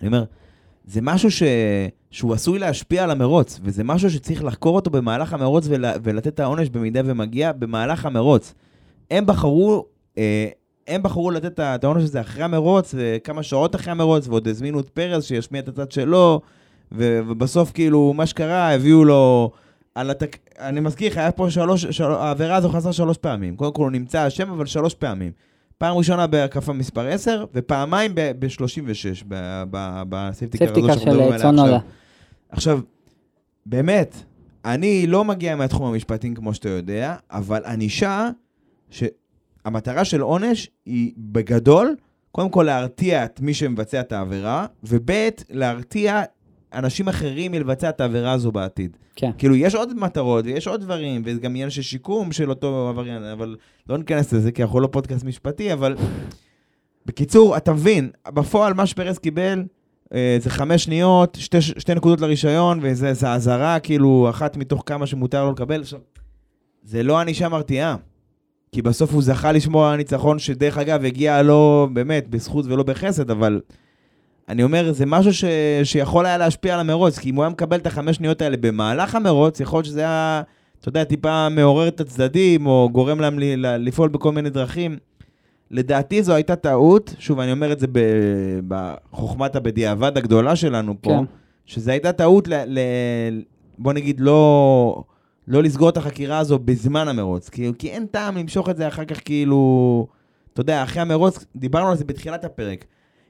אני אומר, זה משהו ש... שהוא עשוי להשפיע על המרוץ, וזה משהו שצריך לחקור אותו במהלך המרוץ ול... ולתת את העונש במידה ומגיע במהלך המרוץ. הם בחרו, אה, הם בחרו לתת את העונש הזה אחרי המרוץ, וכמה שעות אחרי המרוץ, ועוד הזמינו את פרז שישמיע את הצד שלו, ו... ובסוף כאילו, מה שקרה, הביאו לו... על התק... אני מזכיר לך, היה פה שלוש, של... העבירה הזו חזרה שלוש פעמים. קודם כל הוא נמצא אשם, אבל שלוש פעמים. פעם ראשונה בהקפה מספר 10, ופעמיים ב-36, ב safety car הזו שאנחנו מדברים עליה צונודה. עכשיו. עכשיו, באמת, אני לא מגיע מהתחום המשפטים כמו שאתה יודע, אבל ענישה, שהמטרה של עונש היא בגדול, קודם כל להרתיע את מי שמבצע את העבירה, וב' להרתיע אנשים אחרים מלבצע את העבירה הזו בעתיד. כן. כאילו, יש עוד מטרות ויש עוד דברים, וזה גם עניין של שיקום של אותו עבריין, אבל לא ניכנס לזה, כי אנחנו לא פודקאסט משפטי, אבל... בקיצור, אתה מבין, בפועל מה שפרס קיבל אה, זה חמש שניות, שתי, שתי נקודות לרישיון, וזה זה אזהרה, כאילו, אחת מתוך כמה שמותר לו לקבל. עכשיו, זה לא ענישה מרתיעה. כי בסוף הוא זכה לשמור על הניצחון, שדרך אגב הגיע לו באמת בזכות ולא בחסד, אבל אני אומר, זה משהו ש... שיכול היה להשפיע על המרוץ, כי אם הוא היה מקבל את החמש שניות האלה במהלך המרוץ, יכול להיות שזה היה, אתה יודע, טיפה מעורר את הצדדים, או גורם להם ל... ל- לפעול בכל מיני דרכים. לדעתי זו הייתה טעות, שוב, אני אומר את זה ב- בחוכמת הבדיעבד הגדולה שלנו פה, כן. שזו הייתה טעות, ל... ל... בוא נגיד, לא... לא לסגור את החקירה הזו בזמן המרוץ, כי, כי אין טעם למשוך את זה אחר כך כאילו, אתה יודע, אחרי המרוץ, דיברנו על זה בתחילת הפרק.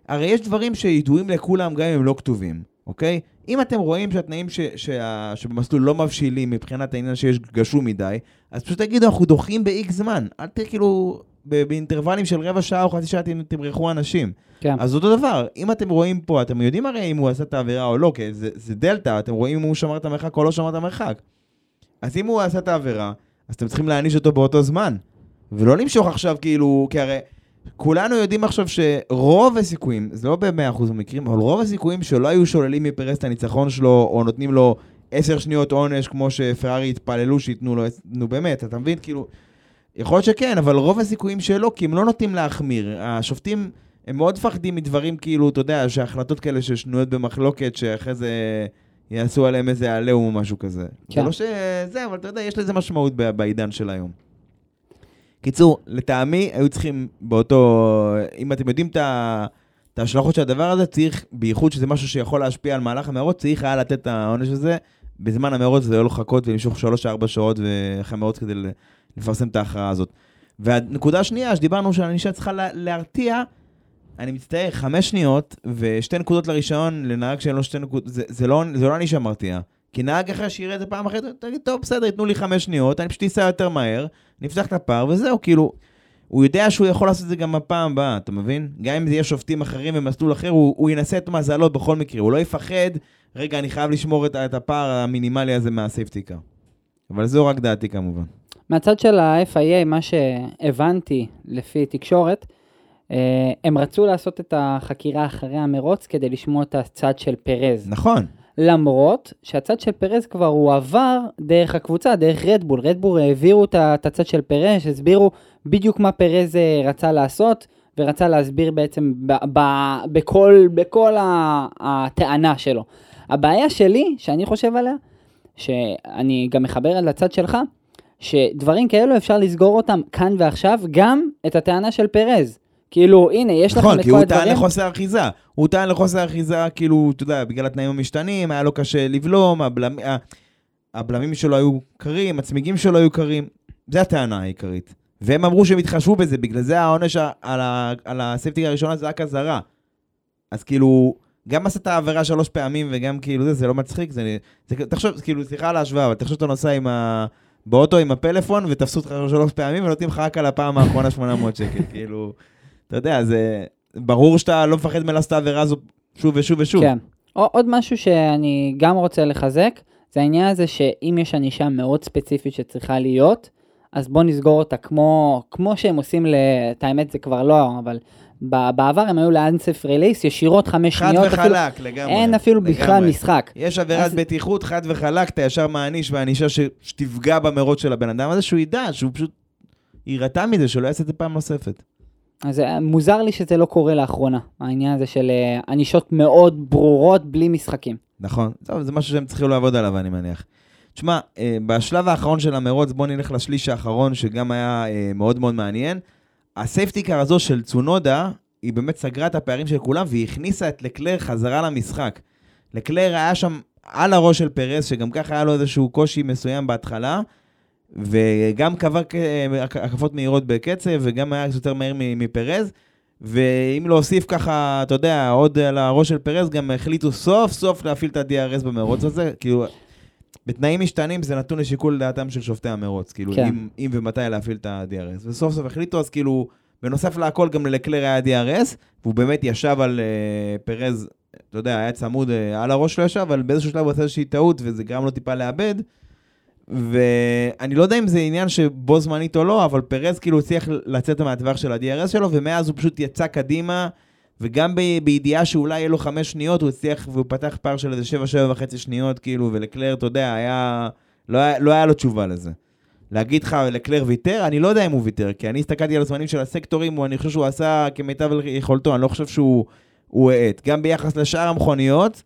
הרי יש דברים שידועים לכולם גם אם הם לא כתובים, אוקיי? אם אתם רואים שהתנאים ש, שה, שבמסלול לא מבשילים מבחינת העניין שיש גשום מדי, אז פשוט תגידו, אנחנו דוחים ב-X זמן. אל תהיה כאילו, ב- באינטרוולים של רבע שעה או חצי שעה תמרחו אנשים. כן. אז אותו דבר, אם אתם רואים פה, אתם יודעים הרי אם הוא עשה את העבירה או לא, כי זה, זה דלתא, אתם רואים אם הוא שמר את המרחק או לא שמר את המרחק. אז אם הוא עשה את העבירה, אז אתם צריכים להעניש אותו באותו זמן. ולא למשוך עכשיו כאילו, כי הרי כולנו יודעים עכשיו שרוב הסיכויים, זה לא ב-100% במקרים, אבל רוב הסיכויים שלא היו שוללים מפרס את הניצחון שלו, או נותנים לו 10 שניות עונש, כמו שפרארי התפללו שייתנו לו, נו באמת, אתה מבין? כאילו, יכול להיות שכן, אבל רוב הסיכויים שלא, כי הם לא נוטים להחמיר. השופטים, הם מאוד מפחדים מדברים כאילו, אתה יודע, שהחלטות כאלה ששנויות במחלוקת, שאחרי זה יעשו עליהם איזה עליהום או משהו כזה. כן. זה לא שזה, אבל אתה יודע, יש לזה משמעות בעידן של היום. קיצור, לטעמי, היו צריכים באותו... אם אתם יודעים את ה... את ההשלכות של הדבר הזה, צריך, בייחוד שזה משהו שיכול להשפיע על מהלך המאורות, צריך היה לתת את העונש הזה בזמן המאורות, ולא לחכות ולמשוך 3-4 שעות אחרי המאורות כדי לפרסם את ההכרעה הזאת. והנקודה השנייה, שדיברנו שהענישה צריכה לה, להרתיע, אני מצטער, חמש שניות ושתי נקודות לרישיון לנהג שאין לו שתי נקודות, זה, זה לא זה לא ענישה מרתיעה. כי נהג אחר שיראה את זה פעם אחרת, תגיד, טוב, בסדר, ייתנו לי חמש שניות, אני פשוט אסע יותר מהר, נפתח את הפער, וזהו, כאילו, הוא יודע שהוא יכול לעשות את זה גם בפעם הבאה, אתה מבין? גם אם זה יהיה שופטים אחרים במסלול אחר, הוא, הוא ינסה את מזלו בכל מקרה, הוא לא יפחד, רגע, אני חייב לשמור את, את הפער המינימלי הזה מהסייפטיקה. אבל זו רק דעתי כמובן. מהצד של ה-FIA, מה שהבנתי לפי תקשורת, אה, הם רצו לעשות את החקירה אחרי המרוץ כדי לשמוע את הצד של פרז. נכון. למרות שהצד של פרז כבר הועבר דרך הקבוצה, דרך רדבול. רדבול העבירו את הצד של פרז, הסבירו בדיוק מה פרז אה, רצה לעשות, ורצה להסביר בעצם ב- ב- בכל, בכל הטענה שלו. הבעיה שלי, שאני חושב עליה, שאני גם מחבר לצד שלך, שדברים כאלו אפשר לסגור אותם כאן ועכשיו, גם את הטענה של פרז. כאילו, הנה, יש נכון, לכם כי את כל הוא טען הדברים. לחוסר אחיזה. הוא טען לחוסר אחיזה, כאילו, אתה יודע, בגלל התנאים המשתנים, היה לו קשה לבלום, הבלמ... הבלמים שלו היו קרים, הצמיגים שלו היו קרים. זו הטענה העיקרית. והם אמרו שהם התחשבו בזה, בגלל זה העונש על, ה... על הראשונה זה רק אזהרה. אז כאילו, גם עשת עבירה שלוש פעמים וגם כאילו זה, זה לא מצחיק, זה... זה תחשוב, כאילו, סליחה על ההשוואה, אבל תחשוב שאתה נוסע עם ה... באוטו עם הפלאפון ותפסו אותך שלוש פעמים ונותנים לך רק על הפעם האחרונה 800 שקל, <laughs> כאילו... אתה יודע, זה... ברור שאתה לא מפחד מלעשות את העבירה הזו שוב ושוב ושוב. כן. או, עוד משהו שאני גם רוצה לחזק, זה העניין הזה שאם יש ענישה מאוד ספציפית שצריכה להיות, אז בוא נסגור אותה כמו, כמו שהם עושים, ל... את האמת זה כבר לא, אבל בעבר הם היו לאנסף ריליס ישירות חמש חד שניות, אפילו, וחלק, לגמרי. אין אפילו בכלל לגמרי. משחק. יש עבירת אז- בטיחות, חד וחלק, אתה ישר מעניש בענישה ש... שתפגע במרוץ של הבן אדם הזה, שהוא ידע, שהוא פשוט יירתע מזה, שלא יעשה את זה פעם נוספת. אז אה, מוזר לי שזה לא קורה לאחרונה, העניין הזה של אה, ענישות מאוד ברורות בלי משחקים. נכון. טוב, זה משהו שהם צריכים לעבוד עליו, אני מניח. תשמע, אה, בשלב האחרון של המרוץ, בוא נלך לשליש האחרון, שגם היה אה, מאוד מאוד מעניין. ה safety car הזו של צונודה, היא באמת סגרה את הפערים של כולם, והיא הכניסה את לקלר חזרה למשחק. לקלר היה שם על הראש של פרז, שגם ככה היה לו איזשהו קושי מסוים בהתחלה, וגם קבע אה, הקפות מהירות בקצב, וגם היה יותר מהיר מפרז. ואם להוסיף ככה, אתה יודע, עוד על הראש של פרז, גם החליטו סוף סוף להפעיל את ה-DRS במרוץ הזה. כאילו, בתנאים משתנים זה נתון לשיקול דעתם של שופטי המרוץ. כאילו, כן. אם, אם ומתי להפעיל את ה-DRS. וסוף סוף החליטו, אז כאילו, בנוסף להכל, גם ללקלר היה DRS, והוא באמת ישב על uh, פרז, אתה יודע, היה צמוד, uh, על הראש שלו ישב, אבל באיזשהו שלב הוא עשה איזושהי טעות, וזה גרם לו טיפה לאבד. ואני לא יודע אם זה עניין שבו זמנית או לא, אבל פרז כאילו הצליח לצאת מהטווח של ה-DRS שלו, ומאז הוא פשוט יצא קדימה, וגם ב- בידיעה שאולי יהיה לו חמש שניות, הוא הצליח והוא פתח פער של איזה שבע, שבע וחצי שניות, כאילו, ולקלר, אתה יודע, היה... לא היה, לא היה לו תשובה לזה. להגיד לך, לקלר ויתר? אני לא יודע אם הוא ויתר, כי אני הסתכלתי על הזמנים של הסקטורים, ואני חושב שהוא עשה כמיטב יכולתו, אני לא חושב שהוא הוא האט. גם ביחס לשאר המכוניות,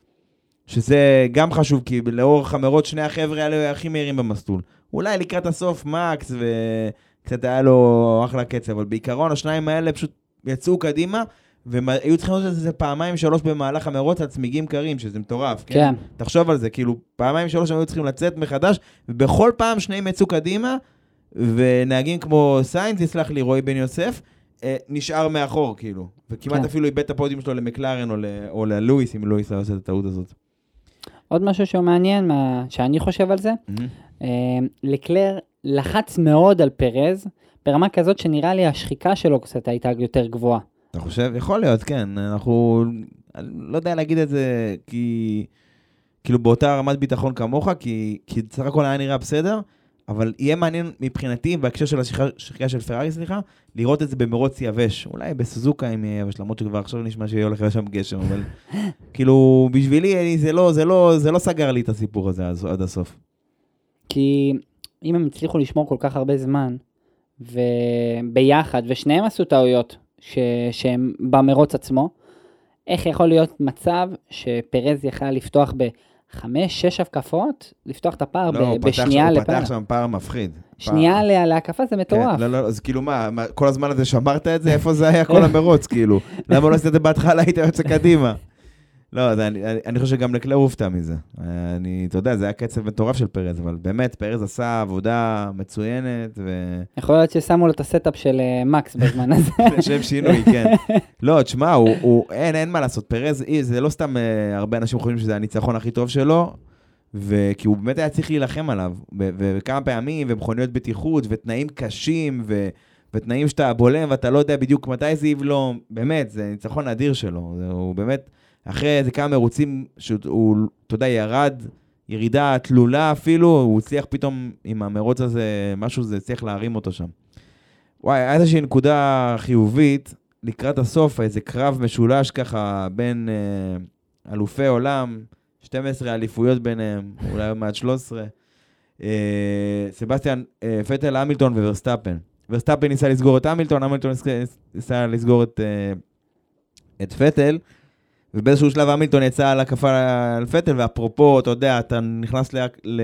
שזה גם חשוב, כי לאורך המרוץ שני החבר'ה האלה הכי מהירים במסלול. אולי לקראת הסוף מקס, וקצת היה לו אחלה קצב, אבל בעיקרון השניים האלה פשוט יצאו קדימה, והם היו צריכים לעשות את זה פעמיים שלוש במהלך המרוץ על צמיגים קרים, שזה מטורף, כן? כן. תחשוב על זה, כאילו, פעמיים שלוש הם היו צריכים לצאת מחדש, ובכל פעם שניהם יצאו קדימה, ונהגים כמו סיינס, יסלח לי, רועי בן יוסף, אה, נשאר מאחור, כאילו. וכמעט כן. אפילו איבד את הפודיום שלו למקלרן או, ל- או ללואיס, אם לואיס היה עושה את הטעות הזאת. עוד משהו שהוא מעניין, מה, שאני חושב על זה, אה, לקלר לחץ מאוד על פרז, ברמה כזאת שנראה לי השחיקה שלו קצת הייתה יותר גבוהה. אתה חושב? יכול להיות, כן. אנחנו... אני לא יודע להגיד את זה כי... כאילו באותה רמת ביטחון כמוך, כי, כי סך הכל היה נראה בסדר, אבל יהיה מעניין מבחינתי, בהקשר של השחיקה של פרארי, סליחה, לראות את זה במרוץ יבש. אולי בסוזוקה עם יבש, למרות שכבר עכשיו נשמע שיהיה הולך לשם גשם, אבל <laughs> כאילו, בשבילי זה לא, זה, לא, זה לא סגר לי את הסיפור הזה עד, עד הסוף. כי אם הם הצליחו לשמור כל כך הרבה זמן, וביחד, ושניהם עשו טעויות ש... שהם במרוץ עצמו, איך יכול להיות מצב שפרז יכל לפתוח בחמש, שש הקפות, לפתוח את הפער לא, ב... הוא בשנייה שם- הוא לפער? פתח שם פער מפחיד. שנייה פער- לה- להקפה זה מטורף. כן, לא, לא, אז כאילו מה, מה, כל הזמן הזה שמרת את זה? איפה זה היה כל המרוץ, כאילו? למה לא עשית את זה בהתחלה, היית יוצא קדימה? לא, זה, אני, אני, אני חושב שגם לקלר הופתע מזה. אני, אתה יודע, זה היה קצב מטורף של פרז, אבל באמת, פרז עשה עבודה מצוינת, ו... יכול להיות ששמו לו את ה setup של אה, מקס בזמן הזה. <laughs> לשם שינוי, כן. לא, תשמע, הוא, הוא, אין, אין מה לעשות. פרז, אי, זה לא סתם אה, הרבה אנשים חושבים שזה הניצחון הכי טוב שלו, וכי הוא באמת היה צריך להילחם עליו. ו- ו- וכמה פעמים, ומכוניות בטיחות, ותנאים קשים, ו- ותנאים שאתה בולם ואתה לא יודע בדיוק מתי זה יבלום. באמת, זה ניצחון אדיר שלו. הוא באמת, אחרי איזה כמה מרוצים, שהוא, אתה יודע, ירד, ירידה תלולה אפילו, הוא הצליח פתאום עם המרוץ הזה, משהו זה הצליח להרים אותו שם. וואי, היה איזושהי נקודה חיובית לקראת הסוף, איזה קרב משולש ככה בין אה, אלופי עולם, 12 אליפויות ביניהם, אולי עוד מעט 13. אה, סבסטיאן, אה, פטל, המילטון וורסטאפן. ורסטאפן ניסה לסגור את המילטון, המילטון ניסה לסגור את, אה, את פטל, ובאיזשהו שלב המילטון יצא להתקפה על פטל, ואפרופו, אתה יודע, אתה נכנס ל, ל,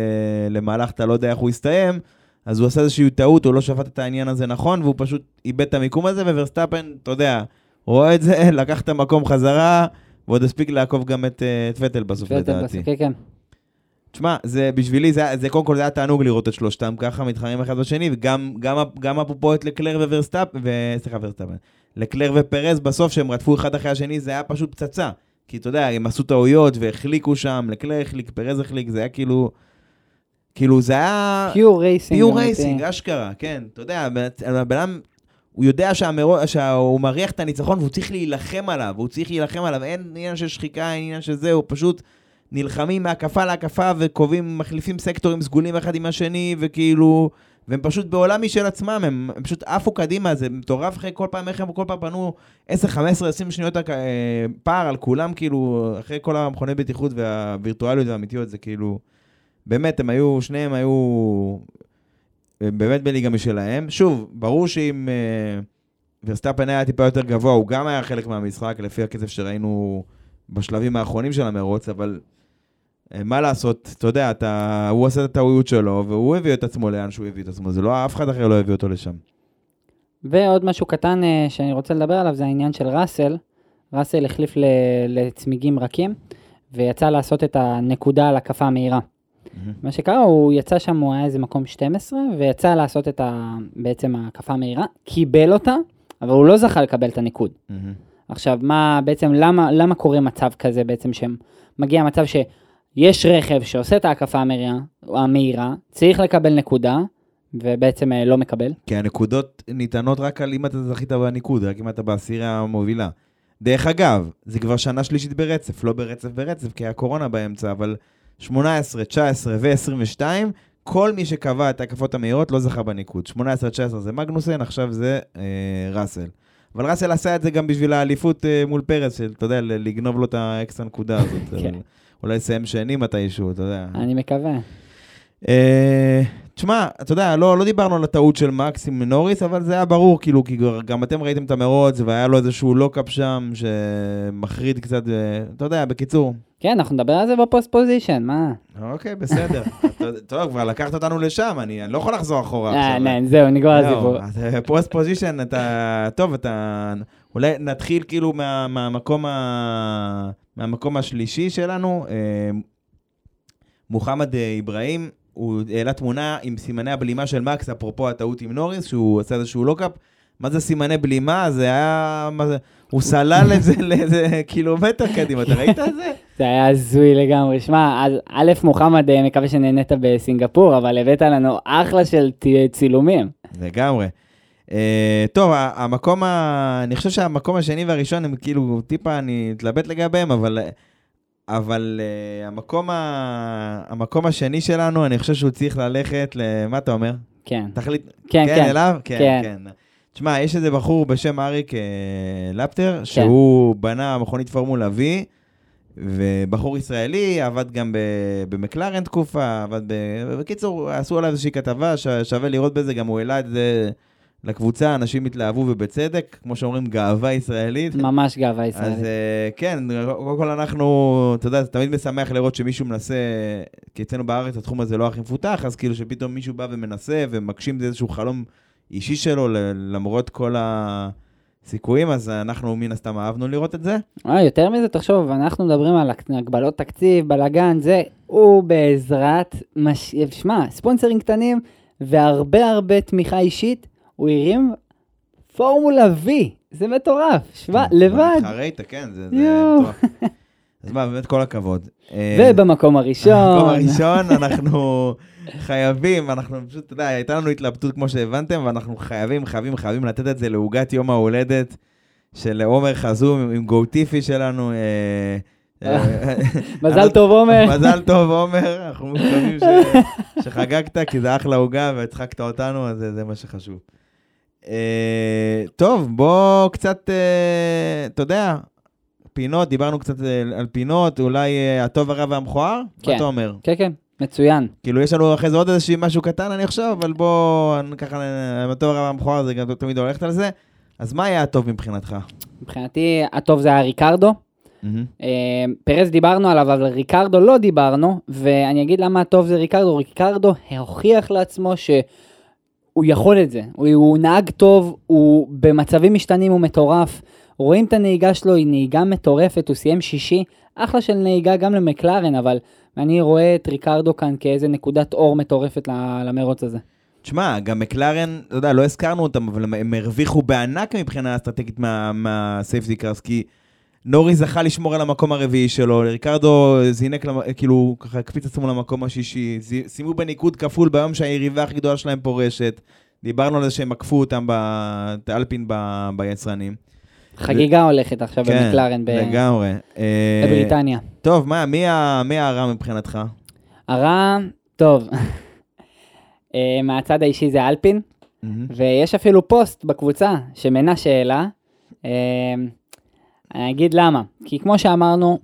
למהלך, אתה לא יודע איך הוא יסתיים, אז הוא עשה איזושהי טעות, הוא לא שפט את העניין הזה נכון, והוא פשוט איבד את המיקום הזה, וורסטאפן, אתה יודע, רואה את זה, <laughs> לקח את המקום חזרה, ועוד הספיק לעקוף גם את, אה, את פטל בסוף, פטל לדעתי. בסוף, כן, כן. תשמע, זה בשבילי, זה, זה קודם כל זה היה תענוג לראות את שלושתם ככה מתחרים אחד בשני, וגם גם, גם אפרופו את לקלר וורסטאפ, ו... סליחה, וורסטאפן. לקלר ופרז בסוף, שהם רדפו אחד אחרי השני, זה היה פשוט פצצה. כי אתה יודע, הם עשו טעויות והחליקו שם, לקלר החליק, פרז החליק, זה היה כאילו... כאילו, זה היה... פיור רייסינג. פיור. רייסינג, אשכרה, כן. אתה יודע, הבן אדם, הוא יודע שהמרו- שהוא מריח את הניצחון והוא צריך להילחם עליו, הוא צריך להילחם עליו, אין עניין של שחיקה, אין עניין של זה, הוא פשוט נלחמים מהקפה להקפה וקובעים, מחליפים סקטורים סגולים אחד עם השני, וכאילו... והם פשוט בעולם משל עצמם, הם, הם פשוט עפו קדימה, זה מטורף אחרי כל פעם, איך הם כל פעם פנו 10, 15, 20 שניות אה, פער על כולם, כאילו, אחרי כל המכוני בטיחות והווירטואליות והאמיתיות, זה כאילו... באמת, הם היו, שניהם היו באמת בליגה משלהם. שוב, ברור שאם אה, ורסטאפן היה טיפה יותר גבוה, הוא גם היה חלק מהמשחק, לפי הקצב שראינו בשלבים האחרונים של המרוץ, אבל מה לעשות, אתה יודע, אתה, הוא עשה את הטעויות שלו, והוא הביא את עצמו לאן שהוא הביא את עצמו, זה לא, אף אחד אחר לא הביא אותו לשם. ועוד משהו קטן אה, שאני רוצה לדבר עליו זה העניין של ראסל. ראסל החליף ל- לצמיגים רכים, ויצא לעשות את הנקודה על הקפה המהירה. מה שקרה, הוא יצא שם, הוא היה איזה מקום 12, ויצא לעשות את ה... בעצם ההקפה המהירה, קיבל אותה, אבל הוא לא זכה לקבל את הניקוד. עכשיו, מה בעצם, למה, למה קורה מצב כזה בעצם שמגיע מצב שיש רכב שעושה את ההקפה המהירה, המהירה, צריך לקבל נקודה, ובעצם אה, לא מקבל? כי הנקודות ניתנות רק על אם אתה זכית בניקוד, רק אם אתה בעשירייה המובילה. דרך אגב, זה כבר שנה שלישית ברצף, לא ברצף ברצף, כי היה קורונה באמצע, אבל 18, 19 ו-22, כל מי שקבע את ההקפות המהירות לא זכה בניקוד. 18, 19 זה מגנוסן, עכשיו זה אה, ראסל. אבל ראסל עשה את זה גם בשביל האליפות אה, מול פרץ, של, אתה יודע, לגנוב לו את האקסטרה נקודה הזאת. <laughs> כן. אבל אולי לסיים שני מתישהו, אתה יודע. אני מקווה. אה, תשמע, אתה יודע, לא, לא דיברנו על הטעות של מקס עם נוריס, אבל זה היה ברור, כאילו, כי גם אתם ראיתם את המרוץ, והיה לו איזשהו lockup שם, שמחריד קצת, אה, אתה יודע, בקיצור. כן, אנחנו נדבר על זה ב post position, מה? אוקיי, בסדר. <laughs> טוב, כבר לקחת אותנו לשם, אני אני לא יכול לחזור אחורה אה, עכשיו. זהו, נגמר הסיפור. Post position, אתה... טוב, אתה... אולי נתחיל כאילו מה- מהמקום ה- מהמקום השלישי שלנו. אה, מוחמד אה, אברהים, הוא העלה תמונה עם סימני הבלימה של מקס, אפרופו הטעות עם נוריס, שהוא עשה איזשהו lockup. מה זה סימני בלימה? זה היה... מה זה? הוא סלל את זה <laughs> לאיזה קילומטר קדימה, אתה ראית את זה? <laughs> זה היה הזוי לגמרי. שמע, א', מוחמד, אה, מקווה שנהנית בסינגפור, אבל הבאת לנו אחלה של צילומים. לגמרי. אה, טוב, המקום, ה... אני חושב שהמקום השני והראשון הם כאילו, טיפה אני מתלבט לגביהם, אבל, אבל uh, המקום, ה... המקום השני שלנו, אני חושב שהוא צריך ללכת ל... מה אתה אומר? כן. תחליט... כן, כן, כן. אליו? כן, כן. כן. תשמע, יש איזה בחור בשם אריק אה, לפטר, שהוא בנה מכונית פורמולה V, ובחור ישראלי, עבד גם ב- במקלרן תקופה, עבד ב... בקיצור, עשו עליו איזושהי כתבה, ש... שווה לראות בזה, גם הוא העלה את זה לקבוצה, אנשים התלהבו ובצדק, כמו שאומרים, גאווה ישראלית. ממש גאווה אז ישראלית. אה, כן, קודם כל אנחנו, אתה יודע, זה תמיד משמח לראות שמישהו מנסה, כי אצלנו בארץ התחום הזה לא הכי מפותח, אז כאילו שפתאום מישהו בא ומנסה ומגשים איזשהו חלום אישי שלו, למרות כל הסיכויים, אז אנחנו מן הסתם אהבנו לראות את זה. אה, יותר מזה, תחשוב, אנחנו מדברים על הגבלות תקציב, בלאגן, זה, הוא בעזרת, מש... שמע, ספונסרים קטנים והרבה הרבה תמיכה אישית, הוא הרים פורמולה V, זה מטורף, שמע, לבד, חרית, כן, זה זה. מטורף. אז מה, באמת כל הכבוד. אה, ובמקום הראשון. במקום הראשון אנחנו חייבים, אנחנו פשוט, אתה יודע, הייתה לנו התלבטות כמו שהבנתם, ואנחנו חייבים, חייבים, חייבים לתת את זה לעוגת יום ההולדת של עומר חזום עם- גוטיפי שלנו. אה, אה, <laughs> מזל טוב, עומר. מזל טוב, עומר, אנחנו מקווים <laughs> שחגגת, כי זה אחלה עוגה והצחקת אותנו, אז זה מה שחשוב. אה, טוב, בוא קצת, אה, אתה יודע, פינות, דיברנו קצת אה, על פינות, אולי הטוב, הרע והמכוער? כן. מה אתה אומר? כן, כן, מצוין. כאילו, יש לנו אחרי זה עוד איזשהו משהו קטן, אני חושב, אבל בוא, ככה, הטוב, הרע והמכוער, זה גם תמיד הולכת על זה. אז מה היה הטוב מבחינתך? מבחינתי, הטוב זה היה ריקרדו. אה, פרז דיברנו עליו, אבל ריקרדו לא דיברנו, ואני אגיד למה הטוב זה ריקרדו. ריקרדו הוכיח לעצמו שהוא יכול את זה. הוא, הוא נהג טוב, הוא במצבים משתנים הוא מטורף. רואים את הנהיגה שלו, היא נהיגה מטורפת, הוא סיים שישי. אחלה של נהיגה גם למקלרן, אבל אני רואה את ריקרדו כאן כאיזה נקודת אור מטורפת למרוץ הזה. תשמע, גם מקלרן, אתה יודע, לא הזכרנו אותם, אבל הם הרוויחו בענק מבחינה אסטרטגית מה safety cars, כי נוריס זכה לשמור על המקום הרביעי שלו, ריקרדו זינק, כאילו, ככה הקפיץ עצמו למקום השישי, סיימו בניקוד כפול ביום שהיריבה הכי גדולה שלהם פורשת. דיברנו על זה שהם עקפו אותם, ב- את האלפין ב- ביצרנים. חגיגה הולכת עכשיו כן, במקלרן ב- לגמרי. אה, בבריטניה. טוב, מה, מי ה- מי הרע מבחינתך? הרע, טוב, <laughs> אה, מהצד האישי זה אלפין. ויש אפילו פוסט בקבוצה שמנשה העלה. אני אגיד למה, כי כמו שאמרנו,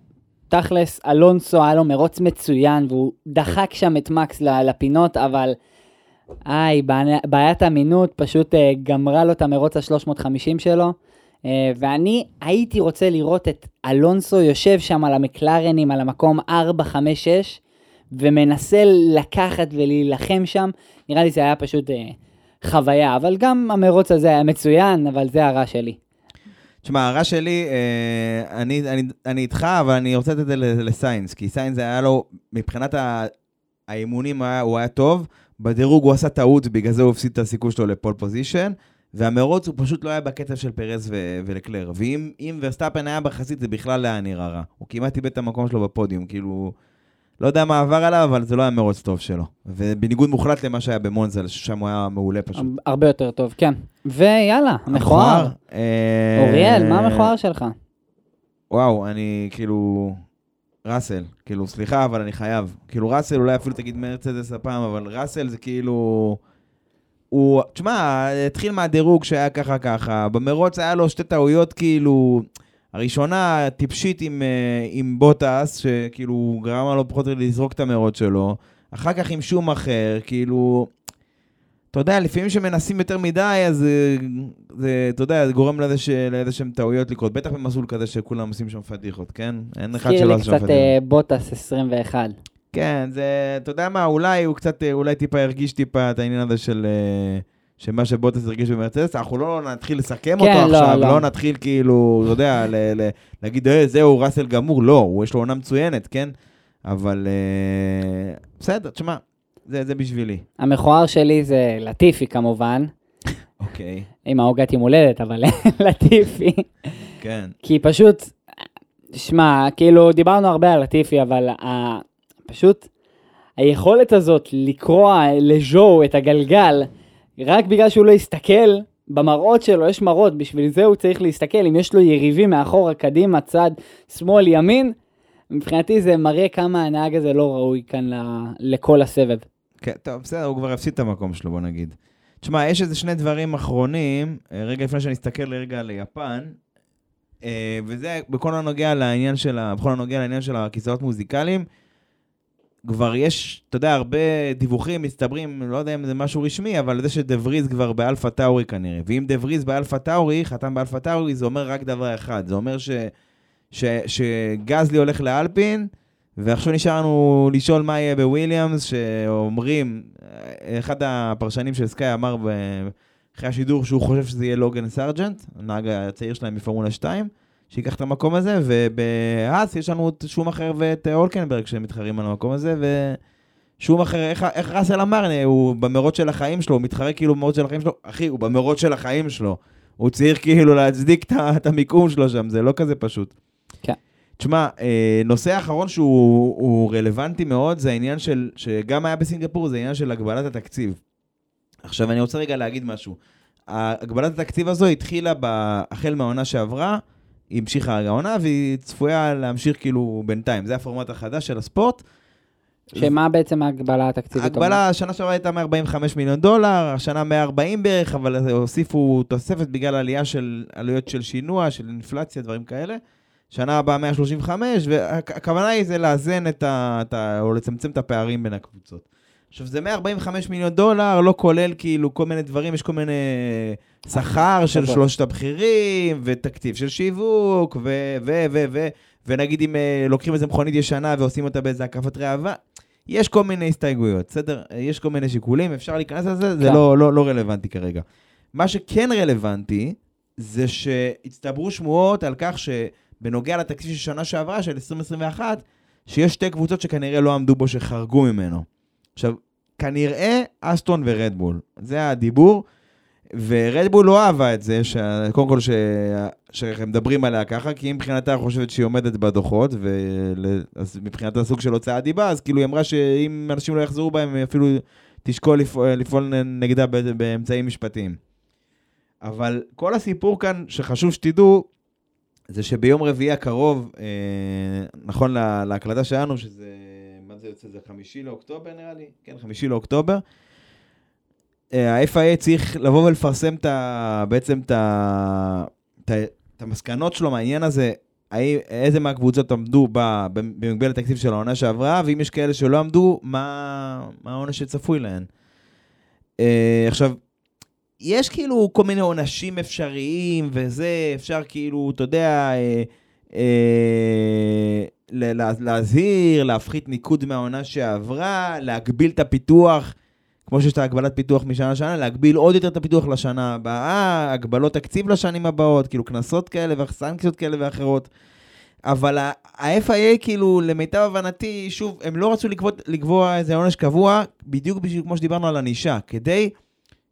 תכלס, אלונסו היה לו מרוץ מצוין, והוא דחק שם את מקס לפינות, אבל איי, בעיית האמינות פשוט אה, גמרה לו את המרוץ ה-350 שלו. אה, ואני הייתי רוצה לראות את אלונסו יושב שם על המקלרנים, על המקום 4, 5, 6, ומנסה לקחת ולהילחם שם. נראה לי זה היה פשוט אה, חוויה, אבל גם המרוץ הזה היה מצוין, אבל זה הרע שלי. תשמע, הרע שלי, אה, אני, אני, אני איתך, אבל אני רוצה לתת את זה לסיינס, כי סיינס היה לו, מבחינת האימונים היה, הוא היה טוב, בדירוג הוא עשה טעות, בגלל זה הוא הפסיד את הסיכוי שלו ל pole position, והמרוץ הוא פשוט לא היה בקצב של פרז ו- ולקלר. ואם אם ורסטאפן היה בחזית, זה בכלל לא היה נראה רע. הוא כמעט איבד את המקום שלו בפודיום, כאילו... לא יודע מה עבר עליו, אבל זה לא היה מרוץ טוב שלו. ובניגוד מוחלט למה שהיה במונזה, ששם הוא היה מעולה פשוט. הרבה יותר טוב, כן. ויאללה, מכוער. אה, אוריאל, מה המכוער שלך? וואו, אני כאילו... ראסל, כאילו, סליחה, אבל אני חייב. כאילו, ראסל, אולי אפילו תגיד מרצדס הפעם, אבל ראסל זה כאילו... הוא, תשמע, התחיל מהדירוג שהיה ככה ככה, במרוץ היה לו שתי טעויות כאילו, הראשונה טיפשית עם, אה, עם בוטס, שכאילו גרמה לו פחות או יותר לזרוק את המרוץ שלו, אחר כך עם שום אחר, כאילו, אתה יודע, לפעמים שמנסים יותר מדי, אז אה, זה, אתה יודע, זה גורם לזה לאיזה שהם טעויות לקרות, בטח במסלול כזה שכולם עושים שם פדיחות, כן? אין אחד הזכיר שלא לי עושה שם קצת פדיחות. אה, בוטס 21. כן, זה, אתה יודע מה, אולי הוא קצת, אולי טיפה הרגיש טיפה את העניין הזה של... אה, שמה שבוטס הרגיש במרצדס, אנחנו לא נתחיל לסכם כן, אותו לא, עכשיו, לא. לא נתחיל כאילו, אתה יודע, ל- ל- להגיד, אה, זהו, ראסל גמור, לא, הוא יש לו עונה מצוינת, כן? אבל אה, בסדר, תשמע, זה, זה בשבילי. המכוער שלי זה לטיפי כמובן, אוקיי, עם העוגת יום הולדת, אבל <laughs> לטיפי. כן. כי פשוט, שמע, כאילו, דיברנו הרבה על לטיפי, אבל ה... פשוט היכולת הזאת לקרוע לז'ו את הגלגל, רק בגלל שהוא לא הסתכל, במראות שלו יש מראות, בשביל זה הוא צריך להסתכל, אם יש לו יריבים מאחורה, קדימה, צד, שמאל, ימין, מבחינתי זה מראה כמה הנהג הזה לא ראוי כאן ל- לכל הסבב. כן, טוב, בסדר, הוא כבר הפסיד את המקום שלו, בוא נגיד. תשמע, יש איזה שני דברים אחרונים, אה, רגע לפני שאני אסתכל רגע ליפן, אה, וזה בכל הנוגע לעניין של, בכל הנוגע לעניין של הכיסאות מוזיקליים, כבר יש, אתה יודע, הרבה דיווחים מצטברים, לא יודע אם זה משהו רשמי, אבל זה שדה וריז כבר באלפה טאורי כנראה. ואם דה וריז באלפה טאורי, חתם באלפה טאורי, זה אומר רק דבר אחד, זה אומר ש, ש, שגזלי הולך לאלפין, ועכשיו נשאר לנו לשאול מה יהיה בוויליאמס, שאומרים, אחד הפרשנים של סקאי אמר אחרי השידור שהוא חושב שזה יהיה לוגן סארג'נט, הנהג הצעיר שלהם מפורמולה 2, שייקח את המקום הזה, ובהאס יש לנו את שומאחר ואת אולקנברג שמתחרים על המקום הזה, ושומאחר, איך, איך ראסל אמר, הוא במרוץ של החיים שלו, הוא מתחרה כאילו במרוץ של החיים שלו, אחי, הוא במרוץ של החיים שלו. הוא צריך כאילו להצדיק את המיקום שלו שם, זה לא כזה פשוט. כן. תשמע, אה, נושא אחרון שהוא הוא רלוונטי מאוד, זה העניין של, שגם היה בסינגפור, זה העניין של הגבלת התקציב. עכשיו, אני רוצה רגע להגיד משהו. הגבלת התקציב הזו התחילה החל מהעונה שעברה, היא המשיכה העונה, והיא צפויה להמשיך כאילו בינתיים. זה הפורמט החדש של הספורט. שמה בעצם ההגבלה התקציבית? ההגבלה, השנה שעברה הייתה 145 מיליון דולר, השנה 140 בערך, אבל הוסיפו תוספת בגלל עלייה של עלויות של שינוע, של אינפלציה, דברים כאלה. שנה הבאה 135, והכוונה היא זה לאזן את ה... את ה או לצמצם את הפערים בין הקבוצות. עכשיו, זה 145 מיליון דולר, לא כולל כאילו כל מיני דברים, יש כל מיני שכר של טוב. שלושת הבכירים, ותקציב של שיווק, ו... ו... ו... ו... ונגיד אם אה, לוקחים איזה מכונית ישנה ועושים אותה באיזה הקפת ראווה, יש כל מיני הסתייגויות, בסדר? יש כל מיני שיקולים, אפשר להיכנס לזה, זה כן. לא, לא, לא רלוונטי כרגע. מה שכן רלוונטי, זה שהצטברו שמועות על כך שבנוגע לתקציב של שנה שעברה, של 2021, שיש שתי קבוצות שכנראה לא עמדו בו, שחרגו ממנו. עכשיו, כנראה אסטון ורדבול, זה הדיבור, ורדבול לא אהבה את זה, ש... קודם כל ש... שהם מדברים עליה ככה, כי היא מבחינתה חושבת שהיא עומדת בדוחות, ול... אז מבחינתה סוג של הוצאת דיבה, אז כאילו היא אמרה שאם אנשים לא יחזרו בהם, היא אפילו תשקול לפעול, לפעול נגדה באמצעים משפטיים. אבל כל הסיפור כאן, שחשוב שתדעו, זה שביום רביעי הקרוב, אה, נכון לה, להקלטה שלנו, שזה, מה זה יוצא? זה חמישי לאוקטובר נראה לי? כן, חמישי לאוקטובר. ה-FIA צריך לבוא ולפרסם את ה, בעצם את, ה, את, המסקנות שלו מהעניין הזה, איזה מהקבוצות עמדו במגבלת התקציב של העונה שעברה, ואם יש כאלה שלא עמדו, מה, העונש שצפוי להן. אה, עכשיו, יש כאילו כל מיני עונשים אפשריים וזה, אפשר כאילו, אתה יודע, אה, אה, להזהיר, להפחית ניקוד מהעונה שעברה, להגביל את הפיתוח, כמו שיש את ההגבלת פיתוח משנה לשנה, להגביל עוד יותר את הפיתוח לשנה הבאה, הגבלות תקציב לשנים הבאות, כאילו קנסות כאלה וסנקציות כאלה ואחרות. אבל ה-FIA, כאילו, למיטב הבנתי, שוב, הם לא רצו לקבוע, לקבוע איזה עונש קבוע, בדיוק בשביל כמו שדיברנו על ענישה, כדי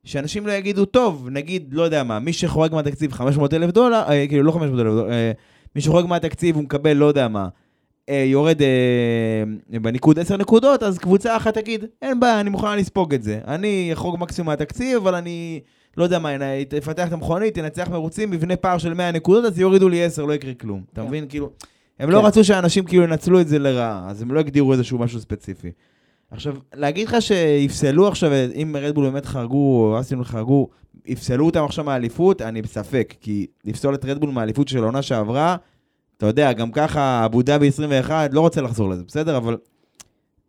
שאנשים לא יגידו, טוב, נגיד, לא יודע מה, מי שחורג מהתקציב 500 אלף דולר, אה, כאילו, לא 500 אלף דולר, אה, מי שחורג מהתקציב הוא מקבל, לא יודע מה, יורד אה, בניקוד 10 נקודות, אז קבוצה אחת תגיד, אין בעיה, אני מוכנה לספוג את זה. אני אחרוג מקסימום מהתקציב, אבל אני, לא יודע מה, אני אפתח את המכונית, תנצח מרוצים, מבנה פער של 100 נקודות, אז יורידו לי 10, לא יקרה כלום. אתה כן. מבין? כאילו, הם לא כן. רצו שאנשים כאילו ינצלו את זה לרעה, אז הם לא הגדירו איזשהו משהו ספציפי. עכשיו, להגיד לך שיפסלו עכשיו, אם רדבול באמת חרגו, או אסטון חרגו, יפסלו אותם עכשיו מהאליפות, אני בספק, כי לפסול את רדבול מהאליפות של העונה שעברה, אתה יודע, גם ככה, אבו דאבי 21, לא רוצה לחזור לזה, בסדר? אבל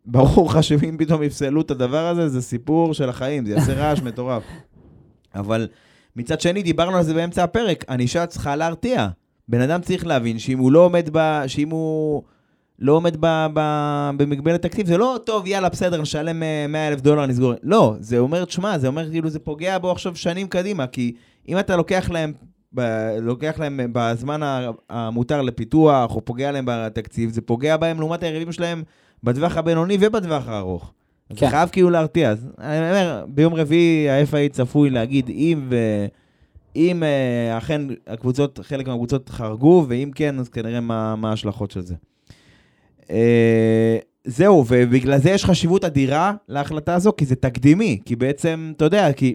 ברור לך שאם פתאום יפסלו את הדבר הזה, זה סיפור של החיים, זה יעשה רעש מטורף. אבל מצד שני, דיברנו על זה באמצע הפרק, ענישה צריכה להרתיע. בן אדם צריך להבין שאם הוא לא עומד ב... שאם הוא לא עומד ב... ב... במגבלת תקציב, זה לא, טוב, יאללה, בסדר, נשלם 100 אלף דולר, נסגור. לא, זה אומר, תשמע, זה אומר, כאילו, זה פוגע בו עכשיו שנים קדימה, כי אם אתה לוקח להם, ב... לוקח להם בזמן המותר לפיתוח, או פוגע להם בתקציב, זה פוגע בהם לעומת היריבים שלהם בטווח הבינוני ובטווח הארוך. כן. זה חייב כאילו להרתיע. אז אני אומר, ביום רביעי ה-FA צפוי להגיד אם ו... אם אה, אכן הקבוצות, חלק מהקבוצות חרגו, ואם כן, אז כנראה מה, מה ההשלכות של זה. אה, זהו, ובגלל זה יש חשיבות אדירה להחלטה הזו, כי זה תקדימי, כי בעצם, אתה יודע, כי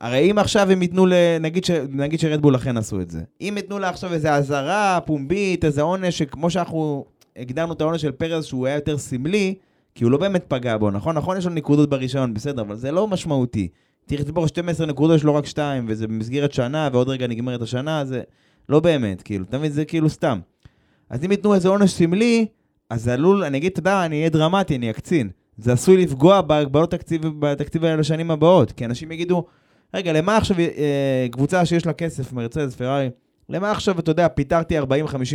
הרי אם עכשיו הם ייתנו. נגיד, ש... נגיד שרדבול אכן עשו את זה. אם ייתנו לה עכשיו איזו אזהרה פומבית, איזה עונש, שכמו שאנחנו הגדרנו את העונש של פרז, שהוא היה יותר סמלי, כי הוא לא באמת פגע בו, נכון? נכון, יש לו נקודות ברישיון, בסדר, אבל זה לא משמעותי. צריך לצבור 12 נקודות, יש לו רק 2, וזה במסגרת שנה, ועוד רגע נגמרת השנה, זה לא באמת, כאילו, אתה מבין? זה כאילו סתם. אז אם ייתנו איזה עונש סמלי, אז עלול, אני אגיד, אתה יודע, אני אהיה דרמטי, אני אקצין. זה עשוי לפגוע בהגבלות תקציב, בתקציב האלה לשנים הבאות, כי אנשים יגידו, רגע, למה עכשיו אה, קבוצה שיש לה כסף, מרצדס, פרארי, למה עכשיו, אתה יודע, פיטרתי 40-50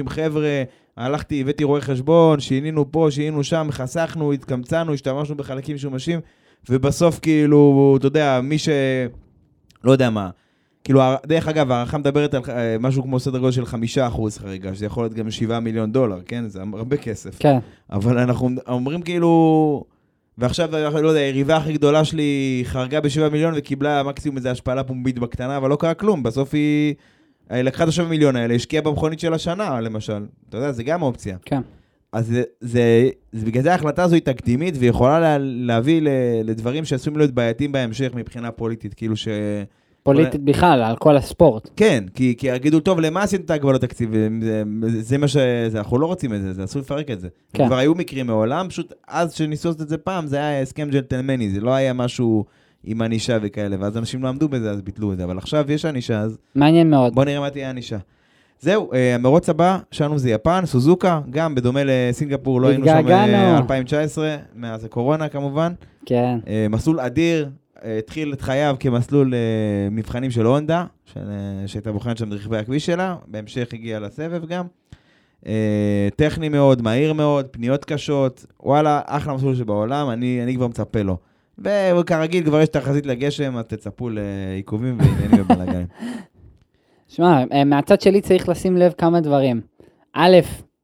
חבר'ה, הלכתי, הבאתי רואה חשבון, שינינו פה, שינינו שם, חסכנו, התקמצנו, השתמשנו בחלקים משומשים, ובסוף כאילו, אתה יודע, מי ש... לא יודע מה. כאילו, דרך אגב, הערכה מדברת על אה, משהו כמו סדר גודל של חמישה אחוז חריגה, שזה יכול להיות גם שבעה מיליון דולר, כן? זה הרבה כסף. כן. אבל אנחנו אומרים כאילו... ועכשיו, לא יודע, היריבה הכי גדולה שלי חרגה בשבעה מיליון וקיבלה מקסימום איזו השפלה פומבית בקטנה, אבל לא קרה כלום. בסוף היא... לקחה את השבע מיליון האלה, השקיעה במכונית של השנה, למשל. אתה יודע, זה גם אופציה. כן. אז זה, זה, זה בגלל זה ההחלטה הזו היא תקדימית, והיא יכולה לה, להביא ל, לדברים שעשויים להיות בעייתיים בהמשך מבחינה פוליטית, כאילו ש... פוליטית בכלל, על כל הספורט. כן, כי, כי יגידו, טוב, למה עשית את ההגבלות תקציב? זה, זה מה ש... זה, אנחנו לא רוצים את זה, זה אסור לפרק את זה. כן. כבר היו מקרים מעולם, פשוט אז שניסו לעשות את זה פעם, זה היה הסכם ג'נטלמני, זה לא היה משהו עם ענישה וכאלה, ואז אנשים לא עמדו בזה, אז ביטלו את זה, אבל עכשיו יש ענישה, אז מעניין מאוד. בוא נראה מה תהיה הענישה. זהו, אה, המרוץ הבא שלנו זה יפן, סוזוקה, גם בדומה לסינגפור, לא היינו שם התגעגענו. אה, 2019, מאז הקורונה כמובן. כן. אה, מסלול אדיר, התחיל את חייו כמסלול אה, מבחנים של הונדה, אה, שהייתה בוחנת שם רכבי הכביש שלה, בהמשך הגיע לסבב גם. אה, טכני מאוד, מהיר מאוד, פניות קשות, וואלה, אחלה מסלול שבעולם, אני, אני כבר מצפה לו. וכרגיל, כבר יש תחזית לגשם, אז תצפו לעיכובים ועניינים <laughs> ובלאגנים. שמע, מהצד שלי צריך לשים לב כמה דברים. א',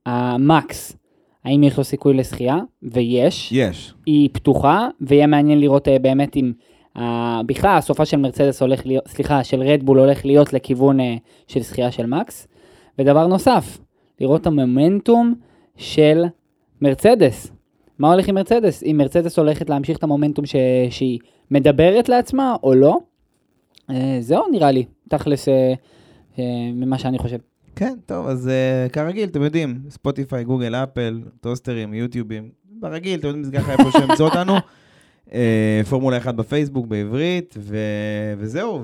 המקס, האם יש לו סיכוי לשחייה? ויש. יש. היא פתוחה, ויהיה מעניין לראות באמת אם... אה, בכלל, הסופה של מרצדס הולך להיות, סליחה, של רדבול הולך להיות לכיוון אה, של שחייה של מקס. ודבר נוסף, לראות את המומנטום של מרצדס. מה הולך עם מרצדס? אם מרצדס הולכת להמשיך את המומנטום ש... שהיא מדברת לעצמה או לא. אה, זהו נראה לי, תכלס אה, אה, ממה שאני חושב. כן, טוב, אז uh, כרגיל, אתם יודעים, ספוטיפיי, גוגל, אפל, טוסטרים, יוטיובים, ברגיל, אתם יודעים, זה ככה איפה שימצאו אותנו. <laughs> Uh, פורמולה 1 בפייסבוק בעברית, ו... וזהו,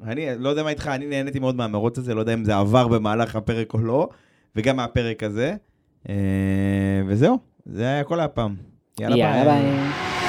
ואני לא יודע מה איתך, אני נהניתי מאוד מהמרוץ הזה, לא יודע אם זה עבר במהלך הפרק או לא, וגם מהפרק הזה, uh, וזהו, זה היה כל הפעם. יאללה ביי.